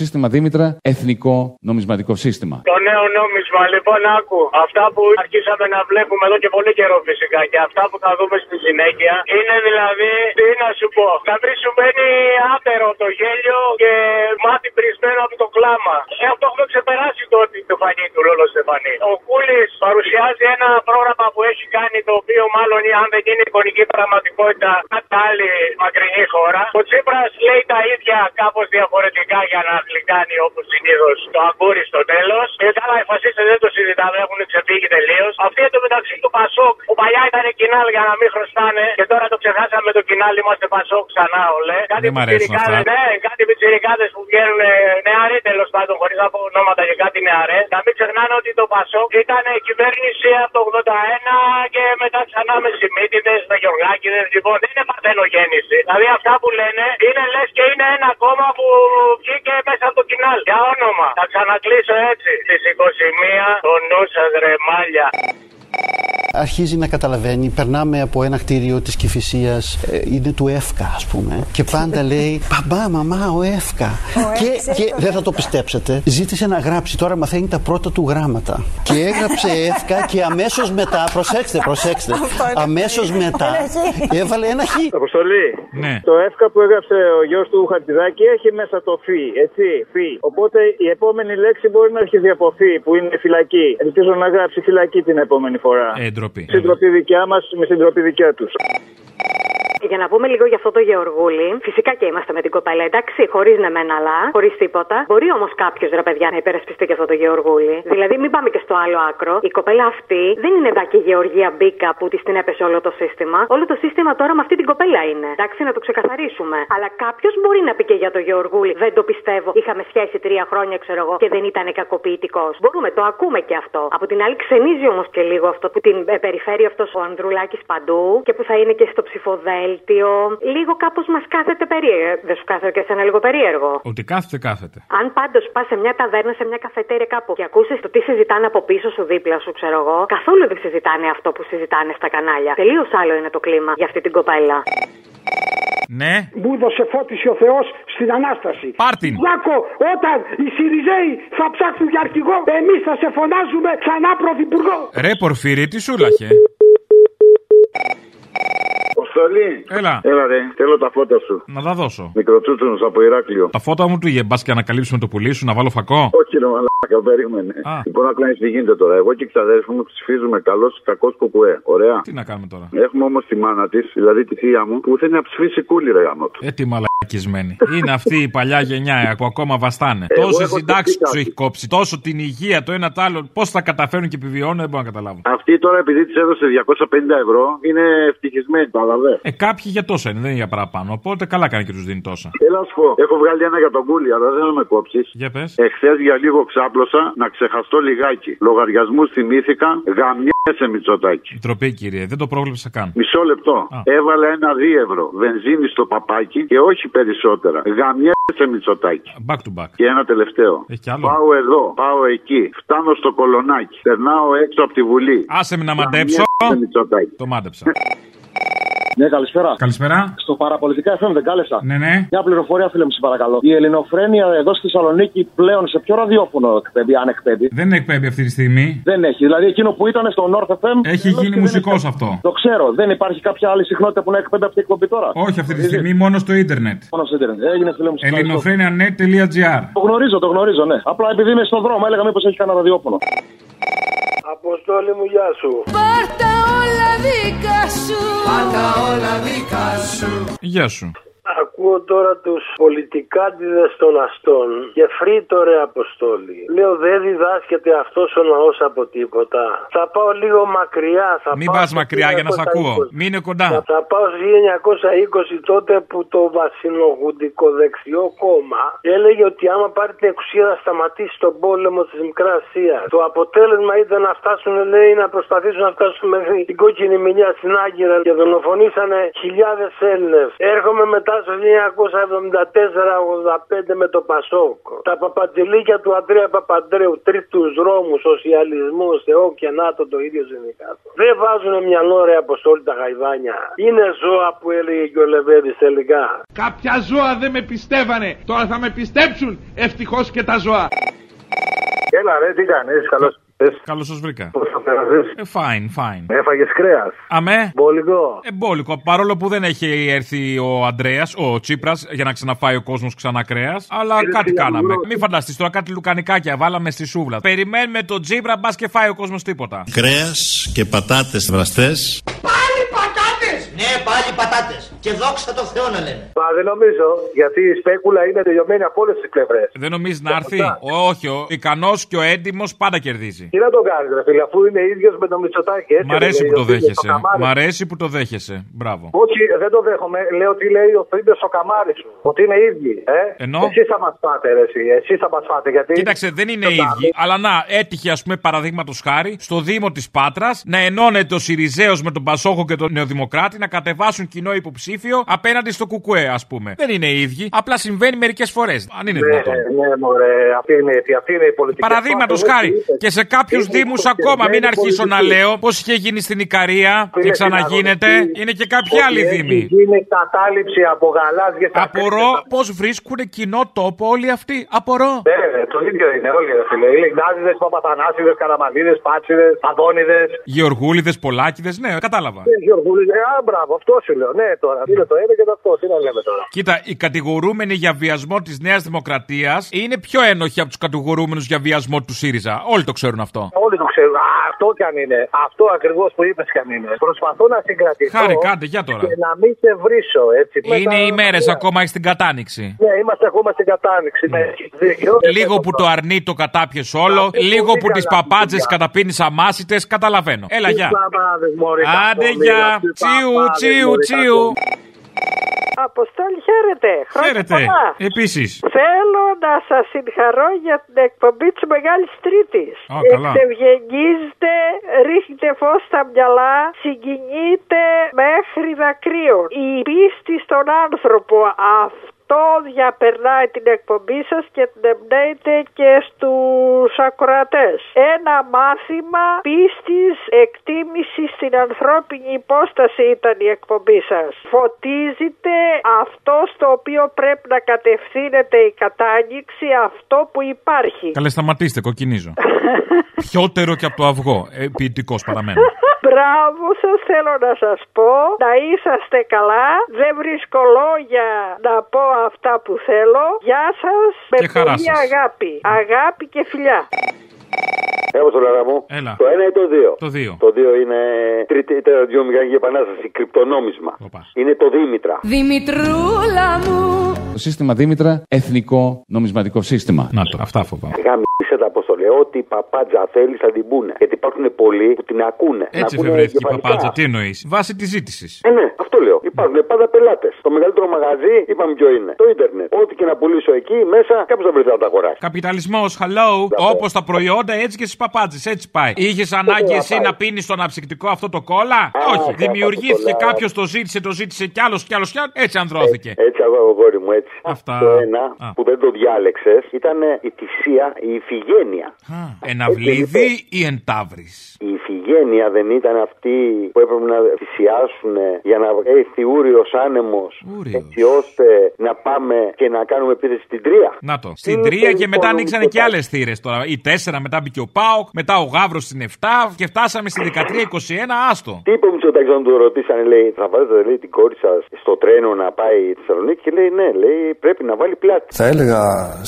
Σύστημα Δήμητρα εθνικό νομισματικό σύστημα. Το νέο νόμισμα, λοιπόν, άκου. Αυτά που αρχίσαμε να βλέπουμε εδώ και πολύ καιρό φυσικά και αυτά που θα δούμε στη συνέχεια είναι δηλαδή, τι να σου πω, να μην σου μένει άπερο το γέλιο και μάτι πρισμένο από το κλάμα. Ε, αυτό έχουμε ξεπεράσει το ότι το φανεί του Λόλος Στεφανή. Ο Κούλης παρουσιάζει ένα πρόγραμμα που έχει κάνει το οποίο μάλλον αν δεν είναι εικονική πραγματικότητα κατά άλλη μακρινή χώρα. Ο Τσίπρας λέει τα ίδια κάπως διαφορετικά για να γλυκάνει όπως συνήθως το αγκούρι στο τέλος. Και τα άλλα οι φασίστες δεν το συζητάμε, έχουν ξεφύγει τελείως. Αυτή εντωμεταξύ του Πασόκ που παλιά ήταν κοινάλ για να μην χρωστάνε και τώρα το ξεχάσαμε το κοινάλ, είμαστε Πασόκ ξανά ολέ. Κάτι Δεν μ' αρέσουν πιτσιρικάδες, αυτά. ναι, κάτι πιτσιρικάδες που βγαίνουν ε, νεαροί τέλος πάντων, χωρίς να πω ονόματα και κάτι νεαρέ. Να μην ξεχνάνε ότι το Πασόκ ήταν κυβέρνηση από το 81 και μετά ξανά με Σιμίτιδε, με Γεωργάκηδε. Λοιπόν, δεν είναι παρθενογέννηση. Δηλαδή αυτά που λένε είναι λες και είναι ένα κόμμα που βγήκε μέσα από το κοινάλ. Για όνομα. Θα ξανακλείσω έτσι. Στις 21 το νους σας ρε μάλια. Αρχίζει να καταλαβαίνει. Περνάμε από ένα κτίριο της Κηφισίας, ε, είναι του ΕΦΚΑ ας πούμε. Και πάντα λέει «Παπά, μαμά, ο ΕΦΚΑ». και, και δεν θα το πιστέψετε. Ζήτησε να γράψει, τώρα μαθαίνει τα πρώτα του γράμματα. Και έγραψε ΕΦΚΑ και αμέσως μετά, προσέξτε, προσέξτε, αμέσως μετά έβαλε ένα χ. Αποστολή. Ναι. Το εύκα που έγραψε ο γιος του Χαρτιδάκη έχει μέσα το φι. Έτσι, φι. Οπότε η επόμενη λέξη μπορεί να αρχίσει από φι, που είναι φυλακή. Ελπίζω να γράψει φυλακή την επόμενη φορά. Ε, ντροπή. Συντροπή δικιά μας με συντροπή δικιά τους. Για να πούμε λίγο για αυτό το Γεωργούλη, φυσικά και είμαστε με την κοπέλα, εντάξει, χωρίς ναι μεν αλλά, χωρίς τίποτα. Μπορεί όμως κάποιος ρε παιδιά να υπερασπιστεί και αυτό το Γεωργούλη. Δηλαδή, μην πάμε και στο άλλο άκρο. Η κοπέλα αυτή δεν είναι εδώ και η Γεωργία Μπίκα που της την έπεσε όλο το σύστημα. Όλο το σύστημα τώρα με αυτή την κοπέλα είναι. Εντάξει, να το ξεκαθαρίσουμε. Αλλά κάποιος μπορεί να πει και για το Γεωργούλη, δεν το πιστεύω. Είχαμε σχέση τρία χρόνια, ξέρω εγώ, και δεν ήταν κακοποιητικός. Μπορούμε, το ακούμε και αυτό. Από την άλλη, ξενίζει όμως και λίγο αυτό που την ε, περιφέρει αυτός ο Ανδρουλάκης παντού και που θα είναι και στο ψηφοδέλτιο. Λίγο κάπως μας κάθεται περίεργο. Δεν σου κάθεται και εσένα λίγο περίεργο; Ότι κάθεται, κάθεται. Αν πάντως πας σε μια ταβέρνα, σε μια καφετέρια κάπου και ακούσεις το τι συζητάνε από πίσω σου, δίπλα σου, ξέρω εγώ, καθόλου δεν συζητάνε αυτό που συζητάνε στα κανάλια. Τελείως άλλο είναι το κλίμα για αυτή την κοπέλα. Ναι. Μου δώσε φώτιση ο Θεός στην ανάσταση. Πάρτιν. Γιάκο, όταν οι Σιριζέοι θα ψάξουν για αρχηγό, εμείς θα σε φωνάζουμε ξανά πρωθυπουργό. Ρε Πορφύρη, τι σούλαχε. Αποστολή. Έλα. Έλα, ρε. Θέλω τα φώτα σου. Να τα δώσω. Μικροτσούτσουνος από Ηράκλειο. Τα φώτα μου του είχε μπας και ανακαλύψουμε το πουλί σου, να βάλω φακό. Όχι, ρε μαλάκα, περίμενε. Α. Λοιπόν, να τι γίνεται τώρα. Εγώ και η ξαδέρφη μου ψηφίζουμε καλό ή κακός κουκουέ. Ωραία. Τι να κάνουμε τώρα; Έχουμε όμως τη μάνα της, δηλαδή τη θεία μου, που θέλει να ψηφίσει κούλι, ρε γάμο του. Ε, τι μαλακισμένη. Είναι αυτή η παλιά γενιά που ακόμα βαστάνε. Εγώ Τόσες έχω συντάξεις σκεφτεί του έχει κόψει, τόσο την υγεία, το ένα το άλλο. Πώς θα καταφέρουν και επιβιώνουν, δεν μπορώ να καταλάβω. Αυτή τώρα επειδή της έδωσε 250 ευρώ είναι ευτυχισμένη, παραδέ. Ε, κάποιοι για τόσα είναι, δεν είναι για παραπάνω. Οπότε καλά κάνει και τους δίνει τόσα. Έλα να σου πω, έχω βγάλει ένα για τον κούλι, αλλά δεν θα με κόψεις. Για πες. Εχθέ για λίγο ξάπλωσα να ξεχαστώ λιγάκι. Λογαριασμούς θυμήθηκα, γαμιέσαι Μητσοτάκι. Τροπή, κύριε, δεν το πρόβλεψα καν. Μισό λεπτό. Α. Έβαλα ένα δίευρο βενζίνη στο παπάκι και όχι περισσότερα. Γαμιέσαι Μητσοτάκι. Back to back. Και ένα τελευταίο. Έχει κι άλλο. Πάω εδώ, πάω εκεί. Φτάνω στο κολονάκι. Περνάω έξω από τη Βουλή. Άσε με να μαντέψω. Γαμιέσαι Μητσοτάκι. Το μάντεψα. Ναι, καλησπέρα. Καλησπέρα. Στο παραπολιτικά FM δεν κάλεσα. Ναι, ναι. Μια πληροφορία, φίλε μου, σε παρακαλώ. Η ελληνοφρένεια εδώ στη Θεσσαλονίκη πλέον σε ποιο ραδιόφωνο εκπέμπει, αν εκπέμπει; Δεν εκπέμπει αυτή τη στιγμή. Δεν έχει. Δηλαδή εκείνο που ήταν στο North FM. Έχει τέλος γίνει και δεν μουσικός έχει- αυτό. Το ξέρω. Δεν υπάρχει κάποια άλλη συχνότητα που να εκπέμπει αυτή η εκπομπή τώρα; Όχι αυτή τη στιγμή, μόνο στο ίντερνετ. Μόνο στο Ιντερνετ. Έγινε, φίλε μου. σε ευχαριστώ. Ελληνοφρένια.net.gr Το γνωρίζω, το γνωρίζω, ναι. Απλά επειδή είμαι στον δρόμο, έλεγα μήπως έχει κανένα ραδιόφωνο. Αποστόλη μου, γεια σου. Πάρτα όλα δικά σου. Πάρτα όλα δικά σου. Γεια σου. Ακούω τώρα τους πολιτικάντιδε των αστών και φρύτω ρε Αποστόλη. Λέω δεν διδάσκεται αυτός ο ναός από τίποτα. Θα πάω λίγο μακριά. Θα Μην πάω πας στο μακριά για να σ' 1920. ακούω. Μείνε κοντά. Θα πάω στο 1920 τότε που το βασινογουντικό δεξιό κόμμα έλεγε ότι άμα πάρει την εξουσία θα σταματήσει τον πόλεμο της Μικράς Ασία. Το αποτέλεσμα ήταν να φτάσουν, λέει, να προσπαθήσουν να φτάσουν μέχρι την κόκκινη μιλιά στην Άγκυρα και δολοφονήσανε χιλιάδες Έλληνες. Έρχομαι μετά στο 1923 1974-85 με το Πασόκ. Τα παπατζηλίκια του Αντρέα Παπαντρέου, τρίτου δρόμους, σοσιαλισμό, Θεό και ΝΑΤΟ το ίδιο συνδικάτο. Δεν βάζουν μια ωραία αποστόλη τα γαϊδάνια. Είναι ζώα που έλεγε και ο Λεβέντης τελικά. Κάποια ζώα δεν με πιστεύανε. Τώρα θα με πιστέψουν. Ευτυχώς και τα ζώα. Έλα ρε, τι κάνεις, καλώς Καλώς σας βρήκα. Πώς θα πέρασες; Ε, fine, fine. Έφαγες κρέας. Αμέ. Μπολικό. Εμπόλικο. Παρόλο που δεν έχει έρθει ο Αντρέα, ο Τσίπρας, για να ξαναφάει ο κόσμος ξανά κρέας. Αλλά Είναι κάτι διαβολό. κάναμε. Μην φανταστείς τώρα κάτι λουκανικάκια. Βάλαμε στη σούβλα. Περιμένουμε τον Τσίπρα, μπας και φάει ο κόσμος τίποτα. Κρέας και πατάτες βραστές. Πάλι πατάτες! Ναι, πάλι πατάτες. Και δόξα τω Θεώ να λένε. Μα δεν νομίζω, γιατί η σπέκουλα είναι τελειωμένη από όλες τις πλευρές. Δεν νομίζεις να έρθει; Όχι, ο ικανός και ο έντιμος πάντα κερδίζει. Τι να το κάνεις ρε φίλε, αφού είναι ίδιος με το Μητσοτάκι. Έτσι Μ' αρέσει δεν που λέει το ο Φίντες δέχεσαι. ο Καμάρης. Μ' αρέσει που το δέχεσαι. Μπράβο. Όχι, δεν το δέχομαι. Λέω τι λέει ο Φρίντες ο Καμάρης σου. Ότι είναι ίδιοι. Ε; Ενώ; Εσείς θα μας πάτε ρε εσύ. Εσείς θα μας πάτε γιατί... Κοίταξε, δεν είναι οι ίδιοι. Αλλά να, έτυχε, ας πούμε, παραδείγματος χάρη, στο Δήμο της Πάτρας να ενώνεται ο Σιριζέος με τον Πασόχο και τον Νεοδημοκράτη να κατεβάσουν κοινό υποψήφιο απέναντι στο Κουκουέ, ας πούμε. Δεν είναι οι ίδιοι. Απλά συμβαίνει μερικές φορές. Αν είναι Ναι, δυνατόν. ναι, μωρέ, αυτή είναι, αυτή είναι η πολιτική. Παραδείγματος Αυτό χάρη, είναι- και σε κάποιους είναι Δήμους υποκειμενική ακόμα, μην αρχίσω να πολιτική. λέω πώς είχε γίνει στην Ικαρία και Είναι ξαναγίνεται. συναγωνιστή. Είναι και κάποιοι Ότι άλλοι έχει Δήμοι. γίνει κατάληψη από γαλάζιες Απορώ πώς βρίσκουν κοινό τόπο όλοι αυτοί. Απορώ. Ναι, ρε, το ίδιο είναι όλοι ρε φίλε. Οι Λιγνάζιδες, Παπαθανάσιδες, Καραμαλίδες, Πάτσιδες, Αδόνιδες. Γεωργούλιδες, Πολάκιδες, ναι, κατάλαβα. Ναι, Γεωργούλης, ε, α, μπράβο, αυτό σου λέω. Ναι, τώρα, είναι το ένα και το αυτό. Τι να λέμε τώρα. Κοίτα, οι κατηγορούμενοι για βιασμό της Νέας Δημοκρατίας είναι πιο ένοχοι από τους κατηγορούμενους για βιασμό του ΣΥΡΙΖΑ. Όλοι το ξέρουν αυτό. Όλοι το ξέρουν. Α, αυτό κι αν είναι. Αυτό ακριβώς που είπες κι αν είναι. Προσπαθώ να συγκρατηθώ. Χάρη, κάντε, για τώρα. Και να μην σε βρίσω, έτσι. Είναι Μετά- οι μέρες ακόμα στην κατάνοιξη. Ναι, είμαστε ακόμα στην κατάνοιξη. Ναι, έχεις δίκιο. Λίγο που το αρνεί το κατάπιες όλο, λίγο που τις παπάντζε καταπίνεις αμάσιτες, καταλαβαίνω. Έλα, Τις γεια. παπάδες, μωρέ, Άντε, καθόλου, γεια. τις Τσίου, παπάδες, τσίου, μωρέ, τσίου. Αποστόλη, χαίρετε. Χρόνια Χαίρετε. πολλά. Επίσης. Θέλω να σας συγχαρώ για την εκπομπή της Μεγάλης Τρίτης. Α, καλά. Εξευγενίζετε, ρίχνετε φως στα μυαλά, συγκινείτε μέχρι δακρύων. Η πίστη στον άνθρωπο αυτό διαπερνάει την εκπομπή σας και την εμπνέεται και στους ακροατές. Ένα μάθημα πίστης, εκτίμησης στην ανθρώπινη υπόσταση ήταν η εκπομπή σας. Φωτίζετε αυτό στο οποίο πρέπει να κατευθύνεται η κατάνοιξη, αυτό που υπάρχει. Καλέ, σταματήστε, κοκκινίζω. Πιότερο και από το αυγό. Ε, Ποιητικός παραμένω. Μπράβο σας, θέλω να σας πω. Να είσαστε καλά. Δεν βρίσκω λόγια να πω αυτά που θέλω. Γεια σας. Με Και χαρά πολύ σας. αγάπη. Αγάπη και φιλιά. Έλα στο λαρά μου. Έλα. Το ένα ή το δύο; Το δύο. Το δύο είναι τρίτη ραδιομηχανική επανάσταση, κρυπτονόμισμα. Είναι το Δήμητρα. Δημητρούλα μου Το σύστημα Δήμητρα, εθνικό νομισματικό σύστημα. Να το, αυτά φοβάμαι. Γάμισε τα αποστολέ. Ό,τι παπάτζα θέλεις θα την πούνε. Γιατί υπάρχουν πολλοί που την ακούνε. Να Έτσι ακούνε εφευρέθηκε η κεφαλικά. παπάτζα. Τι εννοείς; Βάσει της ζήτησης. Ε, ναι, αυτό λέω. Υπάρχουν πάντα πελάτες. Το μεγαλύτερο μαγαζί, είπαμε ποιο είναι. Το ίντερνετ. Ό,τι και να πουλήσω εκεί μέσα, κάποιος θα βρει να τα αγοράσει. Καπιταλισμός, hello. Όπως τα προϊόντα, έτσι και στις παπάτζε. Έτσι πάει. Είχες ανάγκη να εσύ πάει. να πίνεις το αναψυκτικό αυτό το κόλλα; Όχι. καλά, Δημιουργήθηκε καλά. κάποιος, το ζήτησε, το ζήτησε κι άλλος κι άλλος κι άλλος. Έτσι ανδρώθηκε. Έτσι, αγόρι μου, έτσι. Αυτά. Το ένα Α. που δεν το διάλεξες ήταν η θυσία, η ηφηγένεια. Εναυλίδη ή εντάβρη. Η ηφηγένεια δεν ήταν αυτή που έπρεπε να θυσιάσουν για να έρθει ούριο άνεμος, έτσι ώστε να πάμε και να κάνουμε επίθεση στην Τρία. Να το. Στην Είναι τρία και μετά περίπου ανοίξανε και άλλες θύρες τώρα. Η 4 μετά μπήκε ο Πάοκ, μετά ο Γαύρος στην 7 και φτάσαμε στη 13-21. Άστο. Τι είπε ο Μητσοτάκης όταν του ρωτήσανε, λέει, θα βάζετε λέει, την κόρη σας στο τρένο να πάει η Θεσσαλονίκη και λέει, ναι, λέει, πρέπει να βάλει πλάτη. Θα έλεγα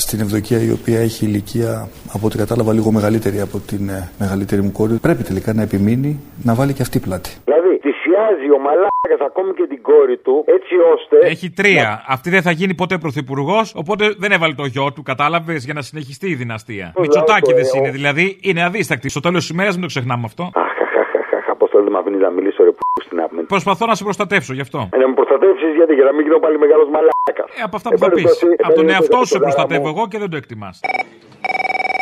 στην Ευδοκία η οποία έχει ηλικία από ό,τι κατάλαβα λίγο μεγαλύτερη από την ε, μεγαλύτερη μου κόρη πρέπει τελικά να επιμείνει να βάλει και αυτή πλάτη. Δηλαδή, θυσιάζει ο μαλάκας ακόμη και την κόρη του, έτσι ώστε. Έχει τρία. Αυτή δεν θα γίνει ποτέ πρωθυπουργός, οπότε δεν έβαλε το γιο του, κατάλαβες, για να συνεχιστεί η δυναστεία. Ο Μητσοτάκη λαός, δεν ε, είναι, ο- δηλαδή είναι αδίστακτη. Στο τέλος της ημέρας μην το ξεχνάμε αυτό. Αποστολή δεν με αφήνεις να μιλήσω, ρε που στην άπμενη. Προσπαθώ να σε προστατεύσω γι' αυτό. Ε, να με προστατεύσεις γιατί για να μην γίνω πάλι μεγάλος μαλάκας. Ε, από αυτά που θα πεις. Από τον εαυτό σου σε προστατεύω εγώ και δεν το εκτιμάς.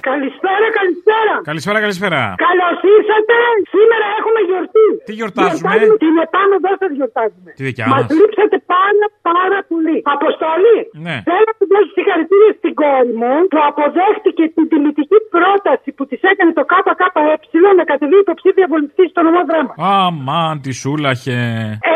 Καλησπέρα, καλησπέρα. Καλησπέρα, καλησπέρα. Καλώς ήρθατε. Σήμερα έχουμε γιορτή. Τι γιορτάζουμε; Την επάνω σας γιορτάζουμε. Τη δικιά Μας μας; λείψατε πάρα πάρα πολύ. Αποστολή. Ναι. Θέλω να του δώσω συγχαρητήρια στην κόρη μου που αποδέχτηκε την τιμητική πρόταση που της έκανε το ΚΚΕ να κατεβεί υποψήφια βολευτή στο νομό δράμα. Αμάν, τη σούλαχε.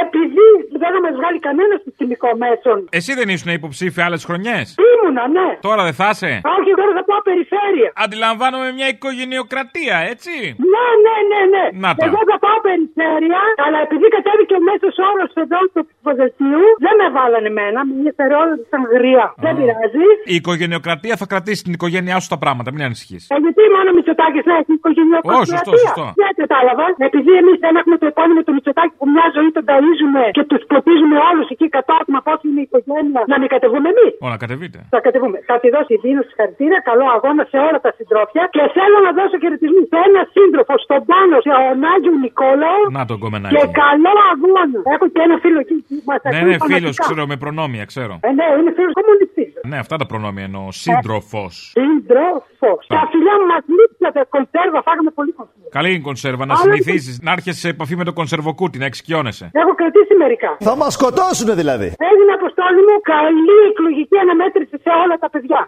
Επειδή δεν θα μας βγάλει κανένας στο τιμικό μέσον. Εσύ δεν ήσουν υποψήφια άλλες χρονιές; Ήμουνα, ναι. Τώρα δεν θα είσαι; Όχι, τώρα θα πάω περιφέρεια. Αντιλαμβάνομαι μια οικογενειοκρατία, έτσι; Ναι, ναι, ναι, ναι. Να τα. Εγώ θα πάω περιφέρεια, αλλά επειδή κατέβηκε ο μέσος όρος εδώ του ψηφοδελτίου, δεν με βάλανε εμένα. Με μια περίοδο της Αγγρία. Δεν πειράζει. Η οικογενειοκρατία θα κρατήσει την οικογένειά σου τα πράγματα, μην ανησυχείς. Ε, γιατί μόνο Μητσοτάκης να έχει οικογενειοκρατία. Ω, σωστό, σωστό. Δεν κατάλαβα. Επειδή εμείς δεν έχουμε το επώνυμο του Μητσοτάκη που μια ζωή τον ταΐζουμε και τους ποτίζουμε όλους εκεί κατάτμα πώ είναι η οικογένεια, να μην κατεβούμε εμείς. Όλα κατεβείτε. Θα κατεβούμε. Θα τη δώσει δίνω συγχαρητήρια, καλό αγώνα σε όλα τα συντρόφια και θέλω να δώσω χαιρετισμού σε ένα σύντροφο στον πάνω, σε τον Άγιο Νικόλαο. Να τον κομμενάκι. Και καλό αγώνα. Έχω και ένα φίλο εκεί που μας Ναι, ναι, φίλος, ξέρω, με προνόμια, ξέρω. Ε, ναι, είναι φίλος κομμουνιστή. Ναι, αυτά τα προνόμια εννοώ. Σύντροφος. Σύντροφος. Τα φιλιά μου μας λείψατε κονσέρβα, φάγαμε πολύ κονσέρβα. Καλή είναι η κονσέρβα, να Αλλά- συνηθίζει, να έρχεσαι σε επαφή με το κονσερβοκούτι, να εξοικειώνεσαι. Έχω κρατήσει μερικά. Θα μας σκοτώσουνε δηλαδή. Έγινε αποστόλη μου καλή εκλογική αναμέτρηση σε όλα τα παιδιά.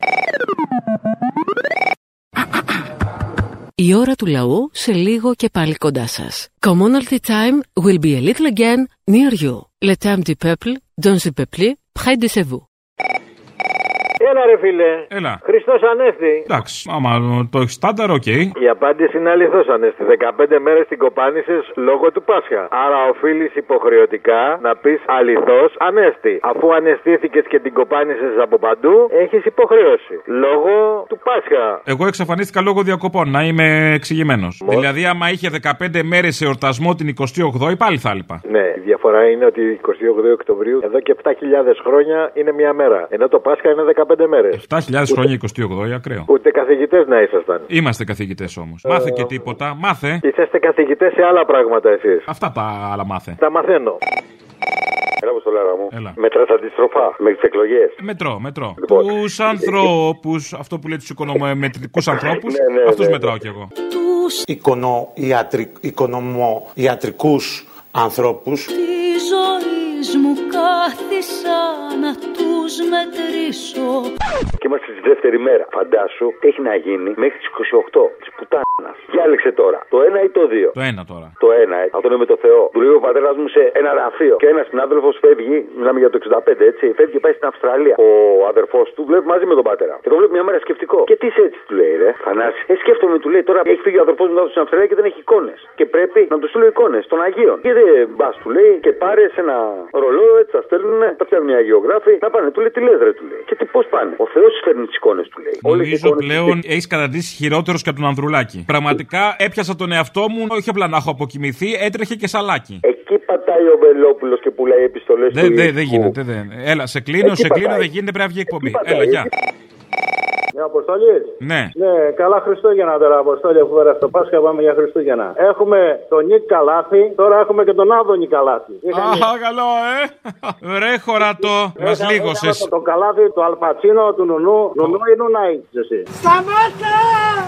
Η ώρα του λαού σε λίγο και πάλι κοντά σας. Commonalty time will be a little again near you. Le temps du peuple, dans le peuple, près de chez vous. Έλα ρε φίλε. Έλα. Χριστός Ανέστη. Εντάξει, άμα το έχεις στάνταρ, οκ. Η απάντηση είναι αληθώς Ανέστη. 15 μέρες την κοπάνισε λόγω του Πάσχα. Άρα οφείλεις υποχρεωτικά να πεις αληθώς Ανέστη. Αφού αναστήθηκες και την κοπάνησες από παντού, έχεις υποχρέωση. Λόγω του Πάσχα. Εγώ εξαφανίστηκα λόγω διακοπών, να είμαι εξηγημένος. Δηλαδή, άμα είχε 15 μέρες εορτασμό την 28η, πάλι θα λείπα. Ναι, η διαφορά είναι ότι 28 Οκτωβρίου εδώ και 7.000 χρόνια είναι μία μέρα. Ενώ το Πάσχα είναι 15 μέρες. 7.000 χρόνια 28η, ακραίο. Ούτε καθηγητές να ήσασταν. Είμαστε καθηγητές όμως. Μάθε και τίποτα, μάθε. Είσαστε καθηγητές σε άλλα πράγματα εσείς. Αυτά τα άλλα μάθε. Τα μαθαίνω. Έλα, πώ το λέγα μου. Έλα. Μετρά αντιστροφά με τις εκλογές. Μετρώ, μετρώ. Λοιπόν. Τους ανθρώπους, αυτό που λέει τους οικονομετρικού ανθρώπους, Ναι, ναι, αυτούς ναι, ναι. μετράω κι εγώ. τους οικονο-ιατρι- οικονομο-ιατρικούς ανθρώπους Της ζωής μου κάθισα να τους μετρήσω Και είμαστε στη δεύτερη μέρα. Φαντάσου τι έχει να γίνει μέχρι τις 28 της πουτάνας. Διάλεξε τώρα. Το ένα ή το δύο; Το ένα τώρα. Το ένα, ε. αυτό είναι με το Θεό. Δουλεύει ο πατέρας μου σε ένα γραφείο. Και ένας συνάδελφος φεύγει, μιλάμε για το 65, έτσι. Φεύγει και πάει στην Αυστραλία. Ο αδερφός του βλέπει μαζί με τον πατέρα. Και το βλέπει μια μέρα σκεφτικό. Και τι είσαι έτσι, του λέει, ρε. Θανάση. Ε, σκέφτομαι, του λέει τώρα έχει φύγει ο αδερφός μου να στην Αυστραλία και δεν έχει εικόνες. Και πρέπει να του στείλω εικόνες των Αγίων. Και δεν μπας, του λέει, και πάρε σε ένα ρολό, έτσι τα στέλνουν, τα φτιάχνουν οι αγιογράφοι. Να πάνε, του λέει τι λε, ρε, του λέει. Και τι πώς πάνε; Ο Θεός φέρνει τις εικόνες, του λέει. Όλες οι Νομίζω εικόνες πλέον έχεις καταντήσει χειρότερος και από τον Ανδρουλάκη. Πραγματικά έπιασα τον εαυτό μου, όχι απλά να έχω αποκοιμηθεί, έτρεχε και σαλάκι. Εκεί πατάει ο Βελόπουλος και πουλάει επιστολές του. Δεν δεν- δεν Ιησού. γίνεται. Δεν. Έλα, σε κλείνω, Εκεί σε κλείνω, πατάει. δεν γίνεται, πρέπει να βγει εκπομπή. πατάει. Έλα, γεια. Μια αποστολή. Ναι. Ναι, καλά Χριστούγεννα τώρα, Αποστόλη, αφού πέρασε το Πάσχα, πάμε για Χριστούγεννα. Έχουμε τον Νίκ Καλάθη, τώρα έχουμε και τον Άδωνη Καλάθη. Αχ, καλό, ε! Ρε χωρατό, μας λίγωσες. Το, το καλάθι του Αλπατσίνο, του Νουνού. Νουνού ή Νουνάι, εσύ; Σταμάτα!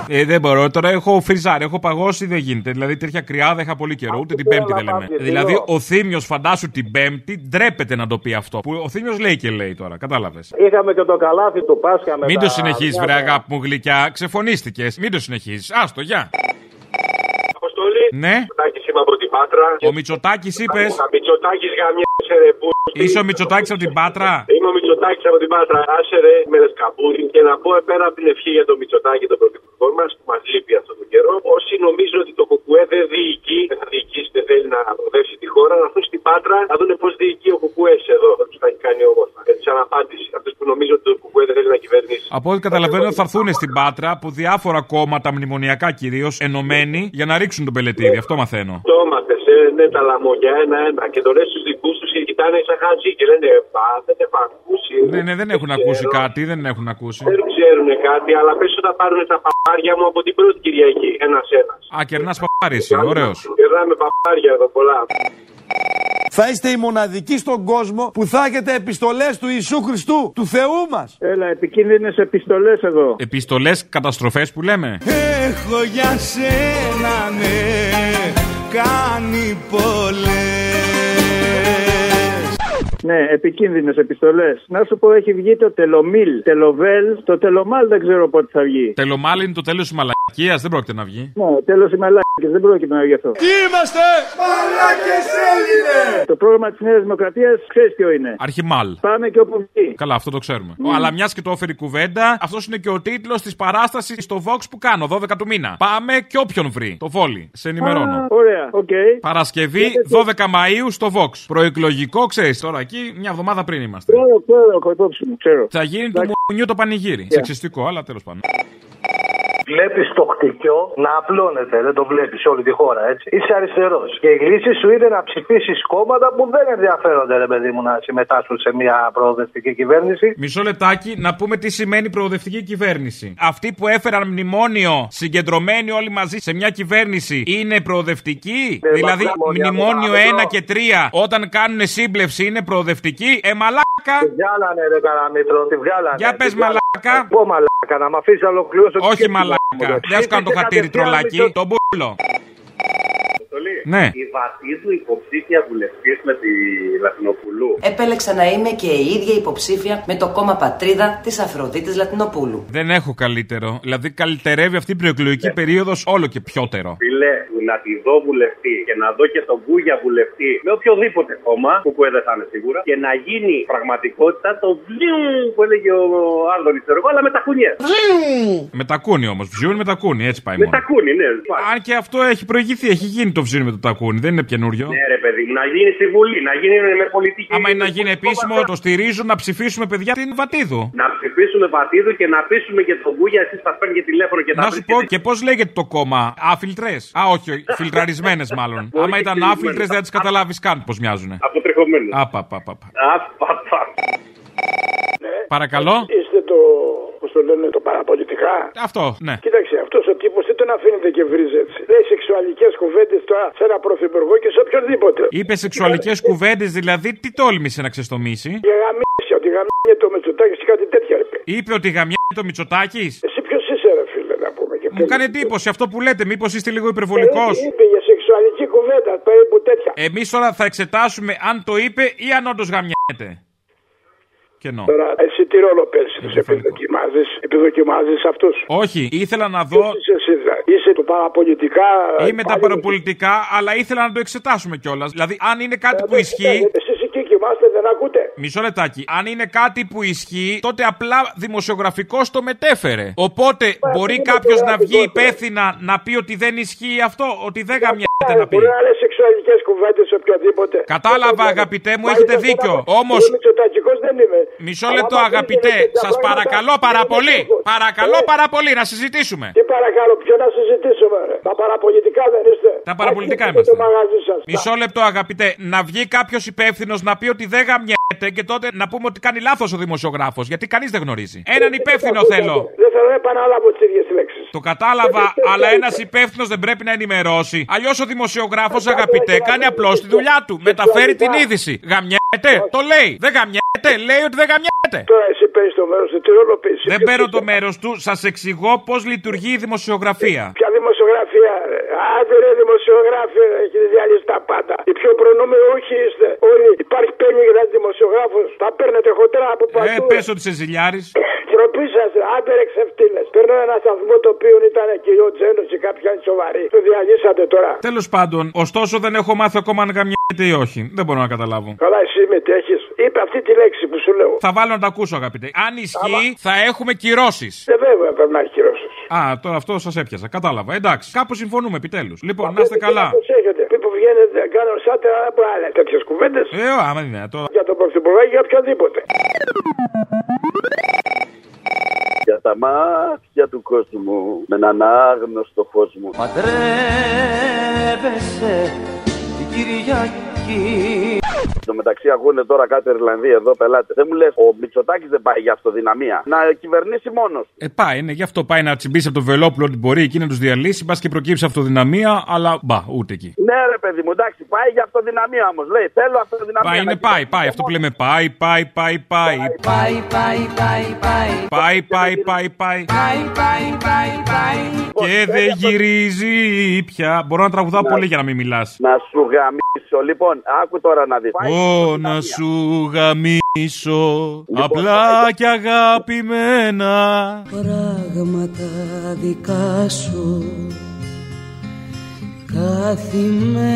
Ε, δεν μπορώ, τώρα έχω φριζάρει, έχω παγώσει, δεν γίνεται. Δηλαδή τέτοια κρυάδα είχα πολύ καιρό, ούτε την Πέμπτη δεν λέμε. πάπια, Δηλαδή τι ο Θήμιος, φαντάσου την Πέμπτη, ντρέπεται να το πει αυτό. Που ο Θήμιος λέει και λέει τώρα, κατάλαβες. Είχαμε και το καλάθι του Πάσχα με Μην τα το συνεχίζεις, βρε διάφορα- αγάπη μου γλυκιά, ξεφωνίστηκε. Μην το συνεχίζεις. Άστο, γεια. Αποστολή. Ναι. Μητσοτάκης είμαι από την Πάτρα. Ο Μητσοτάκης είπες. Μητσοτάκης γαμιέσαι ρε που. Είσαι ο Μητσοτάκης από την Πάτρα; Είμαι ο Μητσοτάκης από την Πάτρα. Άσε ρε με σκαπούρι και να πω πέρα από την ευχή για τον Μητσοτάκη τον πρωθυπουργό μας που μας λείπει αυτόν τον καιρό. Όσοι νομίζουν ότι το Κουκουέ δεν διοικεί, δεν θα διοικήσει, δεν θέλει να προοδεύσει τη χώρα, να έρθουν στην Πάτρα να δουν πώς διοικεί ο Κουκουέ εδώ. Θα τους τα έχει κάνει όμορφα. Έτσι, σαν απάντηση. Αυτούς που νομίζουν ότι το Κουκουέ δεν θέλει να κυβερνήσει. Από ό,τι καταλαβαίνω θα έρθουν στην Πάτρα από διάφορα κόμματα, μνημονιακά κυρίως, ενωμένοι για να ρίξουν τον πελετήδη. Αυτό μαθαίνω. Το έμαθες, ε, ναι, τα λαμόγια ένα-ένα. Και το λες στους δικού του κοιτάνε σαν χατζή και λένε Πα, δεν έχω ακούσει. Ναι, ναι, δεν έχουν ακούσει κάτι, δεν έχουν ακούσει. Δεν ξέρουν κάτι, αλλά πες ότι θα πάρουν τα παπάρια μου από την πρώτη Κυριακή. Ένα-ένα. Α, κερνάς παπάρι, ωραίος. Περνάμε παπάρια εδώ πολλά. Θα είστε οι μοναδικοί στον κόσμο που θα έχετε επιστολές του Ιησού Χριστού, του Θεού μας. Έλα, επικίνδυνες επιστολές εδώ. Επιστολές καταστροφές που λέμε. Έχω για σένα ναι, κάνει πολλές. Ναι, επικίνδυνες επιστολές. Να σου πω, έχει βγει το τελομίλ, τελοβέλ, το τελομάλ δεν ξέρω πότε θα βγει. Τελομάλ είναι το τέλος της μαλακία, δεν πρόκειται να βγει. Ναι, τέλος οι μαλάκε, δεν πρόκειται να βγει αυτό. Τι είμαστε! Μαλάκες Έλληνες! Το πρόγραμμα της Νέας Δημοκρατίας ξέρεις ποιο είναι; Αρχιμάλ. Πάμε και όπου βγει. Καλά, αυτό το ξέρουμε. Αλλά μιας και το έφερε η κουβέντα, αυτός είναι και ο τίτλος της παράστασης στο Vox που κάνω, 12 του μήνα. Πάμε και όποιον βρει. Το βόλι. Σε ενημερώνω. Α, ωραία, οκ. Παρασκευή 12 Μαΐου στο Vox. Προεκλογικό, ξέρεις τώρα εκεί, μια εβδομάδα πριν είμαστε. Ξέρω, ξέρω, έχω υπόψη μου, ξέρω. Θα γίνει του μουνιού το πανηγύρι. Σεξιστικό, αλλά τέλος πάντων. Βλέπεις το χτικιό να απλώνεται, δεν το βλέπεις σε όλη τη χώρα έτσι. Είσαι αριστερός. Και η λύση σου είναι να ψηφίσεις κόμματα που δεν ενδιαφέρονται, ρε παιδί μου, να συμμετάσχουν σε μια προοδευτική κυβέρνηση. Μισό λεπτάκι να πούμε τι σημαίνει προοδευτική κυβέρνηση. Αυτοί που έφεραν μνημόνιο συγκεντρωμένοι όλοι μαζί σε μια κυβέρνηση είναι προοδευτικοί; Ναι, δηλαδή, μα, μνημόνια, μνημόνιο μνημόνια. 1 και 3 όταν κάνουν σύμπλευση είναι προοδευτικοί; Ε, μαλάκα! Τη βγάλανε, ρε Καραμίτρο, τη βγάλανε. Για τη πες, βγάλανε. μαλάκα. Πω μαλάκα, να μ' αφήσεις να ολοκληρώσω. τη Όχι σκέψη μου, μαλάκα. ρε. Δεν σου κάνω το Είσαι χατήρι κατευθείαν τρολάκι, μισό- τον μπούλο. Ναι. Η Βατίδου υποψήφια βουλευτής με τη Λατινοπουλού. Επέλεξα να είμαι και η ίδια υποψήφια με το κόμμα Πατρίδα της Αφροδίτης Λατινοπούλου. Δεν έχω καλύτερο. Δηλαδή, καλυτερεύει αυτή η προεκλογική περίοδος όλο και πιότερο. Φίλε, να τη δω βουλευτή και να δω και τον Κούγια βουλευτή με οποιοδήποτε κόμμα, που δεν θα είναι σίγουρα, και να γίνει πραγματικότητα το βλιου που έλεγε ο Άδωνη, ξέρω εγώ, αλλά με τα κουνιέ. Με τα κούνι όμως. Βζιούν με τα κούνι, έτσι πάει Με μόνο. τα κούνι, ναι. Αν και αυτό έχει προηγηθεί, έχει γίνει το βζιούν με το τακούνι, δεν είναι καινούριο. Ναι, ρε παιδί μου, να γίνει στη Βουλή, να γίνει με πολιτική. Άμα είναι να γίνει επίσημο, το στηρίζουν να ψηφίσουμε παιδιά την Βατίδου. Να ψηφίσουμε Βατίδου και να πείσουμε και τον Κούγια, εσείς θα παίρνει και τηλέφωνο και τα Να σου πω και πώς λέγεται το κόμμα. Άφιλτρες. Α, όχι, φιλτραρισμένες μάλλον. Πολύ Άμα ήταν στηριγμένες. άφιλτρες δεν θα τις καταλάβεις καν πώς μοιάζουν. Αποτρεχωμένο. Απαπαπαπα. Απαπα. Παρακαλώ. Είστε το, πώς το λένε, το παραπολιτικά; Αυτό, ναι. Κοίταξε, αυτός ο τύπος δεν τον αφήνετε και βρίζει έτσι. Λέει σεξουαλικές κουβέντες τώρα σε ένα πρωθυπουργό και σε οποιονδήποτε. Είπε σεξουαλικές κουβέντες, δηλαδή τι τόλμησε να ξεστομίσει; Για γαμίσει, ότι γαμίσει το Μητσοτάκης ή κάτι τέτοια ρε. παιδί. Είπε ότι γαμιάει το Μητσοτάκης; Εσύ ποιος είσαι, ρε φίλε, να πούμε. Και Μου κάνει εντύπωση αυτό που λέτε, μήπως είστε λίγο υπερβολικός; Ε, Είπε για σεξουαλική κουβέντα, περίπου τέτοια. Εμείς τώρα θα εξετάσουμε αν το είπε ή αν όντως γαμιέται. Κενό. Τώρα, εσύ τι ρόλο παίζεις, τους επιδοκιμάζεις, επιδοκιμάζεις αυτούς; Όχι, ήθελα να δω. Είσαι, εσύ, δηλαδή; είσαι του παραπολιτικά. Είμαι τα παραπολιτικά, αλλά ήθελα να το εξετάσουμε κιόλας. Δηλαδή, αν είναι κάτι που ισχύει. Εσείς εκεί κοιμάστε, δεν ακούτε; Μισό λεπτάκι. Αν είναι κάτι που ισχύει, τότε απλά δημοσιογραφικό το μετέφερε. Οπότε μπορεί κάποιος να βγει υπεύθυνα να πει ότι δεν ισχύει αυτό, ότι δεν γαμιέται να πει. Μπορεί να λες σεξουαλικές κουβέντες σε οποιοδήποτε. Κατάλαβα, αγαπητέ μου, έχετε δίκιο. Όμω. δεν είμαι. Μισό λεπτό, αγαπητέ. Σας παρακαλώ πάρα πολύ. Παρακαλώ πάρα πολύ να συζητήσουμε. Τι παρακαλώ, ποιο να συζητήσουμε, ρε. Τα παραπολιτικά δεν είστε. Τα παραπολιτικά Άρχισε είμαστε. Το μαγαζί σας. Μισό λεπτό, αγαπητέ. Να βγει κάποιος υπεύθυνος να πει ότι δεν γαμιέται και τότε να πούμε ότι κάνει λάθος ο δημοσιογράφος. Γιατί κανείς δεν γνωρίζει. Έναν υπεύθυνο θέλω. Δεν θέλω να επαναλάβω τις ίδιες λέξεις. Το κατάλαβα, αλλά ένας υπεύθυνος δεν πρέπει να ενημερώσει. Αλλιώς ο δημοσιογράφος, αγαπητέ, κάνει απλώς τη δουλειά του. Μεταφέρει την είδηση. Γαμιέται, το λέει. Δεν γαμιέται, λέει ότι δεν γαμιέται. Τώρα εσύ παίρνεις το μέρος του, τι ρόλο παίζει. Δεν παίρνω το μέρος του, σας εξηγώ πώς λειτουργεί η δημοσιογραφία. Ποια δημοσιογραφία, ρε. Άντε ρε δημοσιογράφοι, ρε. έχετε διαλύσει τα πάντα. Οι πιο προνομιούχοι είστε. Όλοι. Υπάρχει πένι για ένα δημοσιογράφος. Τα παίρνετε χοντρά από Ε, παντού. πες ότι σε ζηλιάρης. Τροπή σα, άντε ρε ξεφτύλες. Παίρνω ένα σταθμό το οποίο ήταν και ο Τζένος και κάποια είναι σοβαρή. Το διαλύσατε τώρα. Τέλος πάντων, ωστόσο δεν έχω μάθει ακόμα αν γαμιέται ή όχι. Δεν μπορώ να καταλάβω. Καλά, εσύ μετέχει. Είπε αυτή τη λέξη που σου λέω. Θα βάλω να τα ακούσω, αγαπητέ. Αν ισχύει, θα έχουμε κυρώσεις. Ε, βέβαια πρέπει να έχει κυρώσεις. Α, τώρα αυτό σας έπιασα. Κατάλαβα. Εντάξει, κάπου συμφωνούμε επιτέλους. Λοιπόν, να είστε καλά. Προσέχετε. Μη που βγαίνετε, κάνω σαν τα άλλα τέτοιες κουβέντες. Ε, άμα είναι τώρα. Για τον Πρωθυπουργό ή για οποιοδήποτε. Για τα μάτια του κόσμου με έναν άγνωστο φως μου Παντρεύεσαι την Κυριακή Στο μεταξύ ακούνε τώρα κάτι Ιρλανδοί εδώ πελάτες. Δεν μου λες, ο Μητσοτάκης δεν πάει για αυτοδυναμία. Να κυβερνήσει μόνος. Ε, πάει, ναι, γι' αυτό πάει να τσιμπήσει από το Βελόπουλο ότι μπορεί εκεί να τους διαλύσει. Μπα και προκύψει αυτοδυναμία, αλλά μπα, ούτε εκεί. Ναι, ρε παιδί μου, εντάξει, πάει για αυτοδυναμία όμως. Λέει, θέλω αυτοδυναμία. Πάει, είναι να πάει, πάει. Αυτό που λέμε πάει, πάει, πάει, πάει. Πάει, πάει, πάει, πάει Πάει, πάει, πάει, πάει. Πάει, πάει, πάει, πάει Και δεν γυρίζει πια. Μπορώ να τραγουδάω πολύ για να μην μιλάς. Να σου γαμίσω Λοιπόν, άκου τώρα να δεις. Ω να σου γαμίσω Απλά και αγαπημένα Πράγματα δικά σου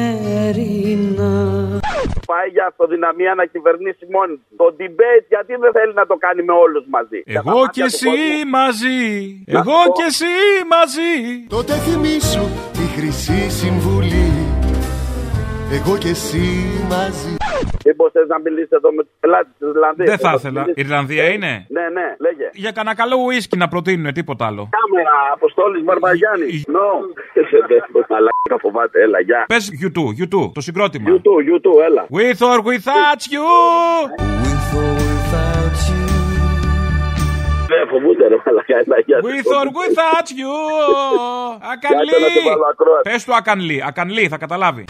Καθημερινά Πάει για αυτοδυναμία να κυβερνήσει μόνη του. Το debate γιατί δεν θέλει να το κάνει με όλους μαζί. Για τα Εγώ μάτια και του εσύ κόσμου. μαζί Να Εγώ πω. και εσύ μαζί Τότε θυμήσου τη χρυσή συμβουλή Εγώ και εσύ μαζί Μήπω θες να μιλήσεις εδώ με τους πελάτες της Ιρλανδίας. Δεν θα ήθελα Ιρλανδία είναι; Ναι, ναι, λέγε. Για κανένα καλό ουίσκι να προτείνουν τίποτα άλλο Κάμερα, Αποστόλης Βαρβαγιάννη. Νο. Σε δεύτερο μαλάκα φοβάται, έλα, γεια. Πες YouTube, YouTube, το συγκρότημα YouTube, YouTube, έλα. With or without you Δεν φοβούνται, ρε μαλάκα, έλα, γεια. With or without you Ακανλή Κάτσε να σε βάλω ακρόαση. Πες του ακανλή, ακανλή θα καταλάβει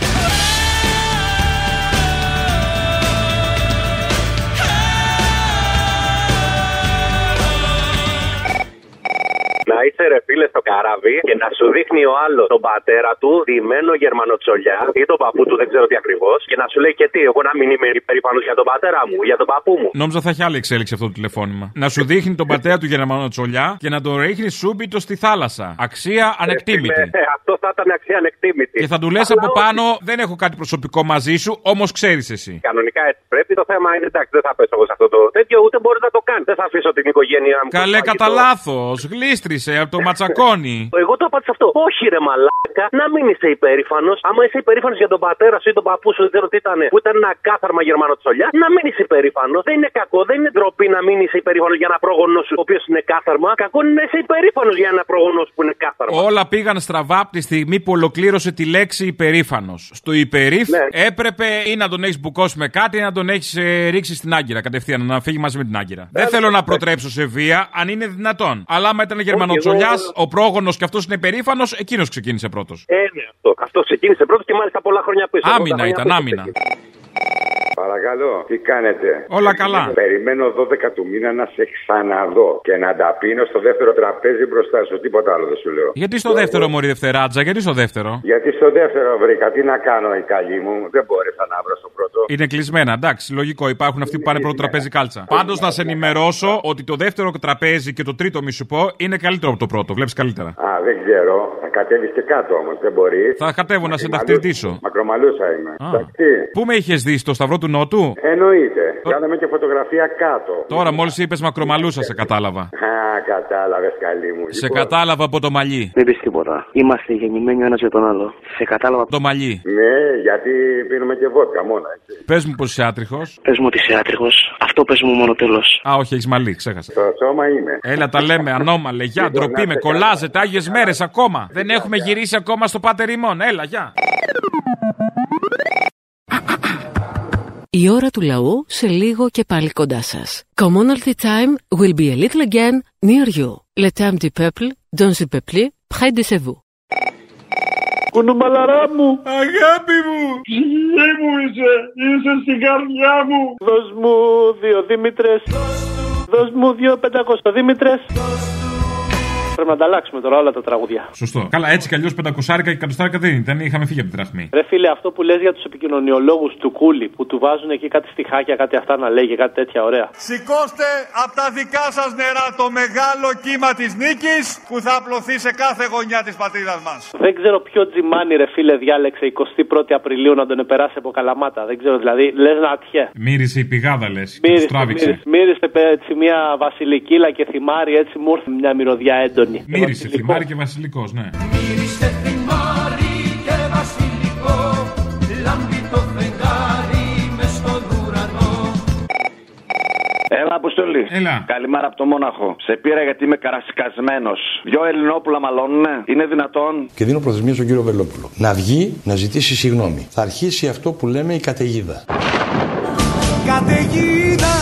la είσαι ρε φίλε στο καράβι και να σου δείχνει ο άλλος τον πατέρα του ντυμένο γερμανοτσολιά ή τον παππού του, δεν ξέρω τι ακριβώς, και να σου λέει και τι, εγώ να μην είμαι υπερήφανο για τον πατέρα μου, για τον παππού μου. Νόμιζα θα έχει άλλη εξέλιξη αυτό το τηλεφώνημα. Να σου δείχνει τον πατέρα του Γερμανοτσολιά και να τον ρίχνει σούμπιτο στη θάλασσα. Αξία ανεκτήμητη. Ε, αυτό θα ήταν αξία ανεκτήμητη. Και θα του λες Αλλά από όχι. πάνω, δεν έχω κάτι προσωπικό μαζί σου, όμως ξέρεις εσύ. Κανονικά έτσι πρέπει. Το θέμα είναι εντάξει, δεν θα πέσω εγώ σε αυτό το τέτοιο, ούτε μπορείς να το κάνεις. Δεν θα αφήσω την οικογένειά μου. Καλέ, στο κατά φαγητό. λάθος. Γλίστρισε από το ματσακόνι. Εγώ το απάντησα αυτό. Όχι, ρε μαλάκα, να μην είσαι υπερήφανος. Άμα είσαι υπερήφανος για τον πατέρα σου ή τον παππού σου, δεν ξέρω τι ήταν, που ήταν ένα κάθαρμα γερμανοτσολιά, να μην είσαι υπερήφανος. Δεν είναι κακό, δεν είναι ντροπή να μην είσαι υπερήφανος για ένα πρόγονό σου, ο οποίος είναι κάθαρμα. Κακό είναι να είσαι υπερήφανος για ένα πρόγονό σου που είναι κάθαρμα. Όλα πήγαν στραβά από τη στιγμή που ολοκλήρωσε τη λέξη υπερήφανος. Στο υπερήφ Ναι. έπρεπε ή να τον έχεις μπουκώσει με κάτι ή να τον έχεις ρίξει στην άγκυρα κατευθείαν, να φύγει μαζί με την άγκυρα. Ναι, Δεν θέλω να προτρέψω σε βία, αν είναι δυνατόν. Αλλά άμα ήταν γερμανοτσολιά, εγώ- ο πρόγονος και αυτός είναι υπερήφανο, εκείνος ξεκίνησε πρώτος. Ε, ναι, αυτό. Αυτός ξεκίνησε πρώτος και μάλιστα πολλά χρόνια πίσω. Άμυνα Πρώτα ήταν, χρόνια άμυνα. Παρακαλώ, τι κάνετε; Όλα καλά. Περιμένω 12 του μήνα να σε ξαναδώ και να τα πίνω στο δεύτερο τραπέζι μπροστά σου. Τίποτα άλλο δεν σου λέω. Γιατί στο δεύτερο μωρή Δευτεράτζα, γιατί στο δεύτερο; Γιατί στο δεύτερο βρήκα. Τι να κάνω η καλή μου. Δεν μπόρεσα να βρω στο πρώτο. Είναι κλεισμένα, εντάξει, λογικό. Υπάρχουν αυτοί που πάνε πρώτο τραπέζι κάλτσα. Πάντως να σε ενημερώσω ότι το δεύτερο τραπέζι και το τρίτο, μη σου πω, είναι καλύτερο από το πρώτο. Βλέπεις καλύτερα. Α, δεν ξέρω. Θα κατέβεις και κάτω όμως. Δεν μπορεί. Θα κατέβω να σε ταχτυρτήσω. Μακρομαλούσα είμαι. Α. Εντάξει. Πού με είχες δει, στο Σταυρό του Νότου; Εννοείται. Κάναμε και φωτογραφία κάτω. Τώρα μόλις είπες Μακρομαλούσας, σε κατάλαβα. Α, κατάλαβες καλή μου. Σε Λοιπόν, κατάλαβα από το μαλλί. Δεν πεις τίποτα. Είμαστε γεννημένοι ο ένας για τον άλλο. Σε κατάλαβα. Το μαλλί. Ναι, γιατί πίνουμε και βότκα μόνο έτσι. Πες μου πως είσαι άτριχος. Πες μου ότι είσαι άτριχος. Αυτό πες μου μόνο τέλος. Α, όχι, έχεις μαλλί, ξέχασα. Στο σώμα είμαι. Έλα, τα λέμε ανώμαλε. Γεια, Λοιπόν, ντροπή να με, σε κολλάζετε άγιες μέρες ακόμα. Δεν έχουμε γυρίσει ακόμα στο πάτερ ημών. Έλα, γεια. Η ώρα του λαού σε λίγο και πάλι κοντά σας. Commonalty time will be a little again near you. Le temps du peuple, dans le peuple, près de chez vous. Κουνουμπαλαρά μου. Αγάπη μου. Ψυχή μου είσαι. Είσαι στην καρδιά μου. Δώσ' μου δύο Δήμητρες. Δώσ' μου δύο πεντακόστα Δήμητρες. Πρέπει να ανταλλάξουμε τώρα όλα τα τραγούδια. Σωστό. Καλά, έτσι κι αλλιώς 500 και 100 δεν ήταν. Είχαμε φύγει από τη δραχμή. Ρε φίλε, αυτό που λες για τους επικοινωνιολόγους του Κούλι που του βάζουν εκεί κάτι στιχάκια, κάτι αυτά να λέγει, κάτι τέτοια ωραία. Σηκώστε από τα δικά σας νερά το μεγάλο κύμα της νίκης που θα απλωθεί σε κάθε γωνιά της πατρίδας μας. Δεν ξέρω ποιο τζιμάνι ρε φίλε διάλεξε 21η Απριλίου να τον επεράσει από καλαμάτα. Δεν ξέρω δηλαδή, λες να ατιέ. Μύρισε η πηγάδα, λες. Του Μύρισε, τράβηξε. μύρισε, μύρισε παι- έτσι μια βασιλικίλα και θυμάρι, έτσι μου ήρθε μια μυρωδιά έντονη. Και Μύρισε βασιλικό. θυμάρι και βασιλικός, ναι. Μύρισε θυμάρι και βασιλικό Λάμπει το φεγγάρι μες στον ουρανό Έλα, Αποστολή. Έλα. Καλημέρα από το Μόναχο. Σε πήρα γιατί είμαι καρασικασμένο. Δυο Ελληνόπουλα μαλώνουνε. Είναι δυνατόν; Και δίνω προθεσμία στον κύριο Βελόπουλο. Να βγει να ζητήσει συγγνώμη. Θα αρχίσει αυτό που λέμε η καταιγίδα. Καταιγίδα.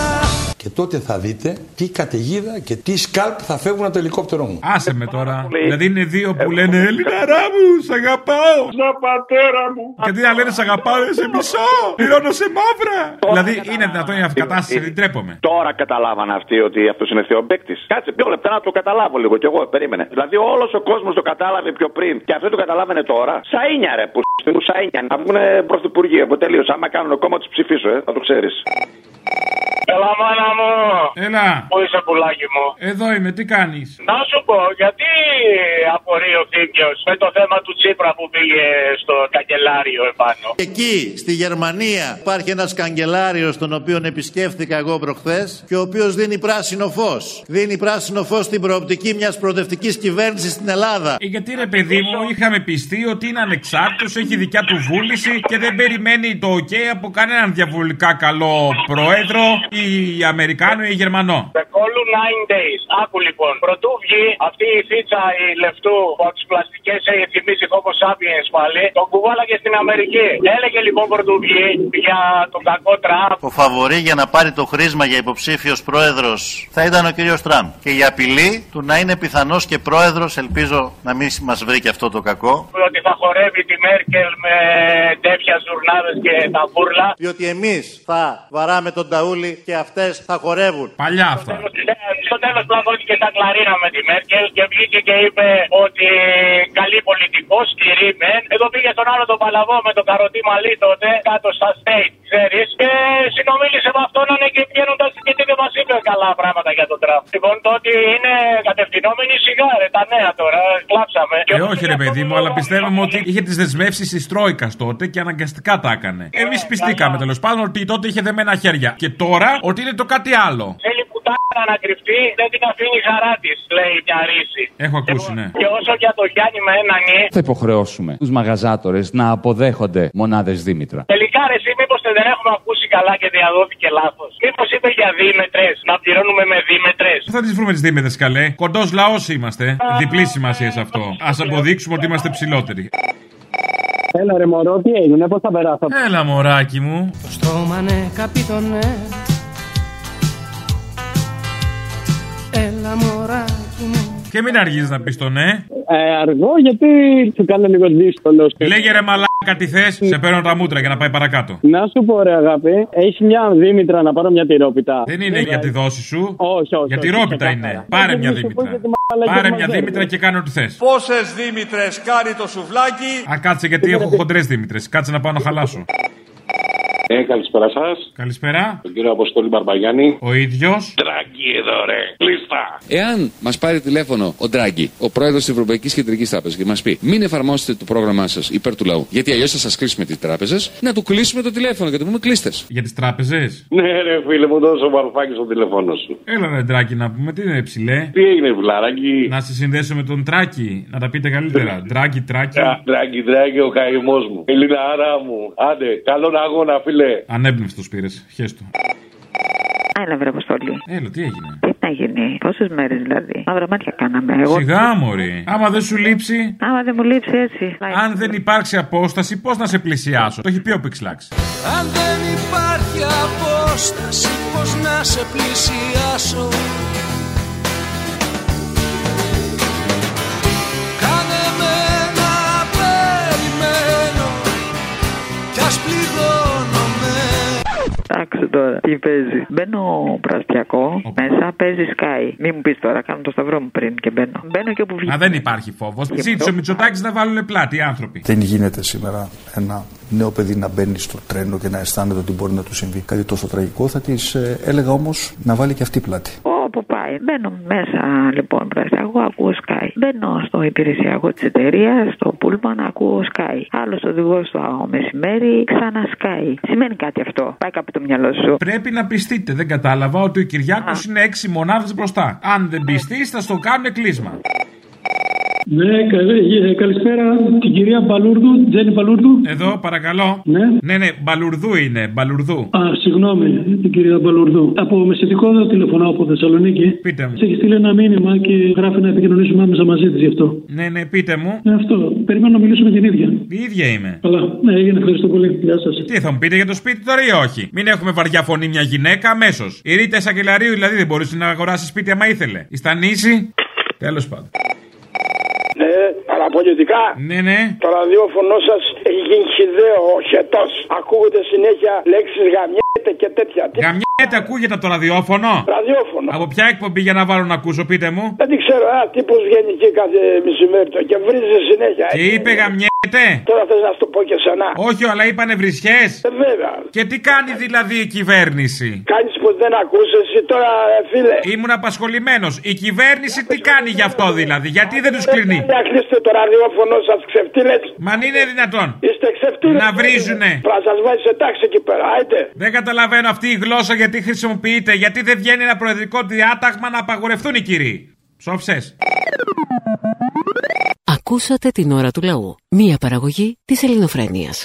Και Και τότε θα δείτε τι καταιγίδα και τι σκάλπ θα φεύγουν από το ελικόπτερό μου. Άσε με τώρα. Δηλαδή είναι δύο που λένε Ελληναρά μου, σ' αγαπάω. Σαν πατέρα μου. Και τι να λένε σ' αγαπάω, δεν σε μισό. Πληρώνω σε μαύρα. Δηλαδή είναι δυνατόν η αυτοκατάσταση, δεν τρέπομαι. Τώρα καταλάβαν αυτοί ότι αυτός είναι θεομπέκτης. Κάτσε πιο λεπτά να το καταλάβω λίγο κι εγώ, περίμενε. Δηλαδή όλος ο κόσμος το κατάλαβε πιο πριν και αυτό το καταλάβαινε τώρα. Σαΐνια ρε που μου σαΐνια να βγουν πρωθυπουργοί. Από τελείως. Άμα κάνουν κόμμα τους ψηφίσω, ε, θα το ξέρεις. Έλα, μάνα μου. Έλα. Πού είσαι, πουλάκι μου; Εδώ είμαι, τι κάνεις; Να σου πω, γιατί απορεί ο Θήμιος με το θέμα του Τσίπρα που πήγε στο καγκελάριο επάνω; Εκεί, στη Γερμανία, υπάρχει ένας καγκελάριος τον οποίο επισκέφθηκα εγώ προχθές και ο οποίος δίνει πράσινο φως. Δίνει πράσινο φως στην προοπτική μιας προοδευτικής κυβέρνησης στην Ελλάδα. Ε, γιατί ρε παιδί μου, είχαμε πιστεί ότι είναι ανεξάρτητος, έχει δικιά του βούληση και δεν περιμένει το OK από κανέναν διαβολικά καλό πρόεδρο ή Αμερικάνο ή Γερμανό. The call 9 days. Άκου λοιπόν. Πρωτού βγει αυτή η φίτσα η λεφτού που από τις πλαστικές έχει θυμίσει όπω Sapiens πάλι, τον κουβάλαγε στην Αμερική. Έλεγε λοιπόν πρωτού βγει για τον κακό Τραμπ. Ο φαβορή για να πάρει το χρήσμα για υποψήφιος πρόεδρος θα ήταν ο κύριος Τραμπ. Και η απειλή του να είναι πιθανός και πρόεδρος, ελπίζω να μην μας βρει και αυτό το κακό. Ότι θα χορεύει τη Μέρκελ με τέτοια ζουρνάδες και τα μπούρλα. Διότι εμείς θα βαράμε τον ταούλι και αυτές θα χορεύουν. Παλιά αυτά. Στο τέλος πλακώθηκε στα κλαρίνα με τη Μέρκελ και βγήκε και είπε ότι καλή πολιτικός, σκληρή μεν. Εδώ πήγε στον άλλο τον Παλαβό με τον καροτί μαλλί τότε κάτω στα state, ξέρεις. Και συνομίλησε με αυτόν ναι, και βγαίνοντα και τι δεν μας είπε καλά πράγματα για τον Τραμπ. Λοιπόν, το ότι είναι κατευθυνόμενοι σιγάρε τα νέα τώρα, κλάψαμε. Ε, όχι ρε παιδί μου, αλλά πιστεύουμε ότι είχε τις δεσμεύσεις της Τρόικας τότε και αναγκαστικά τα έκανε. Εμείς πιστήκαμε τέλος πάντων ότι τότε είχε δεμένα χέρια. Και τώρα ότι είναι το κάτι άλλο. Θέλει πουτάνα να κρυφτεί, δεν την αφήνει χαρά της, λέει μια ρίση. Έχω ακούσει, ναι. Και όσο για το Γιάννη με ένα νι, Θα υποχρεώσουμε τους μαγαζάτορες να αποδέχονται μονάδες Δήμητρα. τελικά ρε, εσύ μήπως δεν έχουμε ακούσει καλά και διαδόθηκε λάθος. Μήπως είπε για δίμετρε, να πληρώνουμε με δίμετρε. Πού θα τις βρούμε τις δίμετρε καλέ. Κοντός λαός είμαστε. Διπλή σημασία σε αυτό. Α αποδείξουμε ότι είμαστε ψηλότεροι. Έλα ρε μωρό, τι έγινε, πώς θα περάσω; Έλα μωράκι μου. Το στόμα ναι, καπίτονε Έλα μωράκι μου Και μην αργείς να πεις το ναι. Ε, αργό γιατί σου κάνω λίγο δύσκολο. Λέγε ρε μαλάκα τι θες, σε παίρνω τα μούτρα για να πάει παρακάτω. Να σου πω ρε αγάπη, έχεις μια Δήμητρα να πάρω μια τυρόπιτα. Δεν είναι για τη δόση σου. Όχι, όχι. Για όχι, τυρόπιτα ξεκάθαρα. είναι. Πάρε μια Γιατί σου πω Δήμητρα. γιατί μαλακές Πάρε μια μαζεύεις. Δήμητρα και κάνε ό,τι θες. Πόσες Δήμητρε κάνει το σουβλάκι; Α, κάτσε γιατί έχω χοντρές Δήμητρε. Κάτσε να πάω να χαλάσω. Ε, καλησπέρα σας. Καλησπέρα. Τον κύριο Αποστόλη Μπαρμπαγιάννη. Ο ίδιος. Τράγκη εδώ, ρε. Κλείστα. Εάν μας πάρει τηλέφωνο ο Ντράγκη, ο πρόεδρος της Ευρωπαϊκής Κεντρικής Τράπεζας, και μας πει μην εφαρμόσετε το πρόγραμμά σας υπέρ του λαού, γιατί αλλιώς θα σας κλείσουμε τις τράπεζες, να του κλείσουμε το τηλέφωνο και του πούμε κλείστες. Για τις τράπεζες; Ναι, ρε φίλε, μου δώσε ο Βαρουφάκης στο τηλέφωνο σου. Έλα ρε Ντράκη να πούμε, τι είναι ψηλέ; Τι έγινε, φιλαράκι. Να σε συνδέσω με τον Τράκη, να τα πείτε καλύτερα. Ντράκη, Τράκη. Τράγκη, τράγκη, ο καημός μου. Ελληνάρα μου. Άντε, καλό αγώνα, φίλε. Ανέμπνευστο πήρες. Χέστο. Έλα, βρε Αποστολή. Έλα, τι έγινε; Τι να γίνει, πόσες μέρες δηλαδή. Μαύρα μάτια κάναμε. Εγώ... Σιγά μωρή. Άμα δεν σου λείψει. Άμα δεν μου λείψει έτσι. Αν δεν υπάρξει απόσταση, πώς να σε πλησιάσω; Το έχει πει ο Πιξλάξ. Αν δεν υπάρχει απόσταση Πώς να σε πλησιάσω; Κάνε με να περιμένω Κι ας πληγώνομαι Εντάξει τώρα, τι παίζει. Μπαίνω πρασπιακό, μέσα παίζει Sky. Μην μου πεις τώρα, κάνω το σταυρό μου πριν και μπαίνω. Μπαίνω και όπου βγει. Α, δεν υπάρχει φόβος. Ζήτησε ο Μητσοτάκης να βάλουν πλάτη οι άνθρωποι. Δεν γίνεται σήμερα ένα νέο παιδί να μπαίνει στο τρένο και να αισθάνεται ότι μπορεί να του συμβεί κάτι τόσο τραγικό. Θα της έλεγα όμως να βάλει και αυτή πλάτη. Όπου πάει. Μπαίνω μέσα λοιπόν πρασπιακό, ακούω Sky. Μπαίνω στο υπηρεσιακό της εταιρείας, στο πούλμαν, ακούω Sky. Άλλος οδηγός το μεσημέρι, ξανά Sky. Σημαίνει κάτι αυτό. Πάει κάπου το μυαλό σου. Πρέπει να πιστείτε. Δεν κατάλαβα ότι ο Κυριάκος είναι έξι μονάδες μπροστά. Αν δεν πιστείς, θα στο κάνουν κλείσμα. Ναι, καλέ- ε, καλησπέρα την κυρία Μπαλούρδου, Τζένι Μπαλούρδου. Εδώ, παρακαλώ. Ναι. Ναι, ναι, μπαλουρδού είναι, μπαλουρδού. Α, συγγνώμη, την κυρία Μπαλουρδού. Από μεσητικό δεν τηλεφωνάω από Θεσσαλονίκη. Πείτε μου. Της έχει στείλει ένα μήνυμα και γράφει να επικοινωνήσουμε άμεσα μαζί της γι' αυτό. Ναι, ναι, πείτε μου. Ε, αυτό. Περιμένω να μιλήσουμε την ίδια. Η ίδια είμαι. Καλά, ναι, έγινε. Ευχαριστώ πολύ. Γεια σας. Τι θα μου πείτε για το σπίτι τώρα ή όχι; Μην έχουμε βαριά φωνή μια γυναίκα αμέσως. Η Ρίτα Εισαγγελαρίου δηλαδή δεν μπορούσε να αγοράσεις σπίτι άμα ήθελε. Η Στανίση. Τέλος πάντων. Ναι, παραπολιτικά. Ναι, ναι. Το ραδιόφωνο σας έχει γίνει χιδαίο, χετός. Ακούγονται συνέχεια λέξεις γαμιέται και τέτοια. Τι- Γαμιέται, ακούγεται από το ραδιόφωνο; Ραδιόφωνο. Από ποια εκπομπή για να βάλω να ακούσω, πείτε μου; Δεν την ξέρω, ένα τύπος βγαίνει εκεί κάθε μεσημέρι το και βρίζει συνέχεια. Και είπε γαμιέται; Τώρα θες να σου το πω και σένα. Όχι, αλλά είπανε βρισιέ. Ε, βέβαια. Και τι κάνει δηλαδή η κυβέρνηση; Κάνει που δεν ακούσες εσύ τώρα, ε, φίλε. Ήμουν απασχολημένος. Η κυβέρνηση τι κάνει γι' αυτό δηλαδή, γιατί δεν τους κλείνει; Για κλείστε το ραδιόφωνο σας, ξεφτύλε. Μα αν είναι δυνατόν. Είστε ξεφτύλε. Να βρίζουνε. Θα σας βάζει σε τάξη εκεί πέρα, άιτε. Δεν καταλαβαίνω αυτή η γλώσσα γιατί χρησιμοποιείται. Γιατί δεν βγαίνει ένα προεδρικό διάταγμα να απαγορευτούν οι κύριοι; Ψόφσε. Ακούσατε την ώρα του λαού. Μία παραγωγή της ελληνοφρένειας.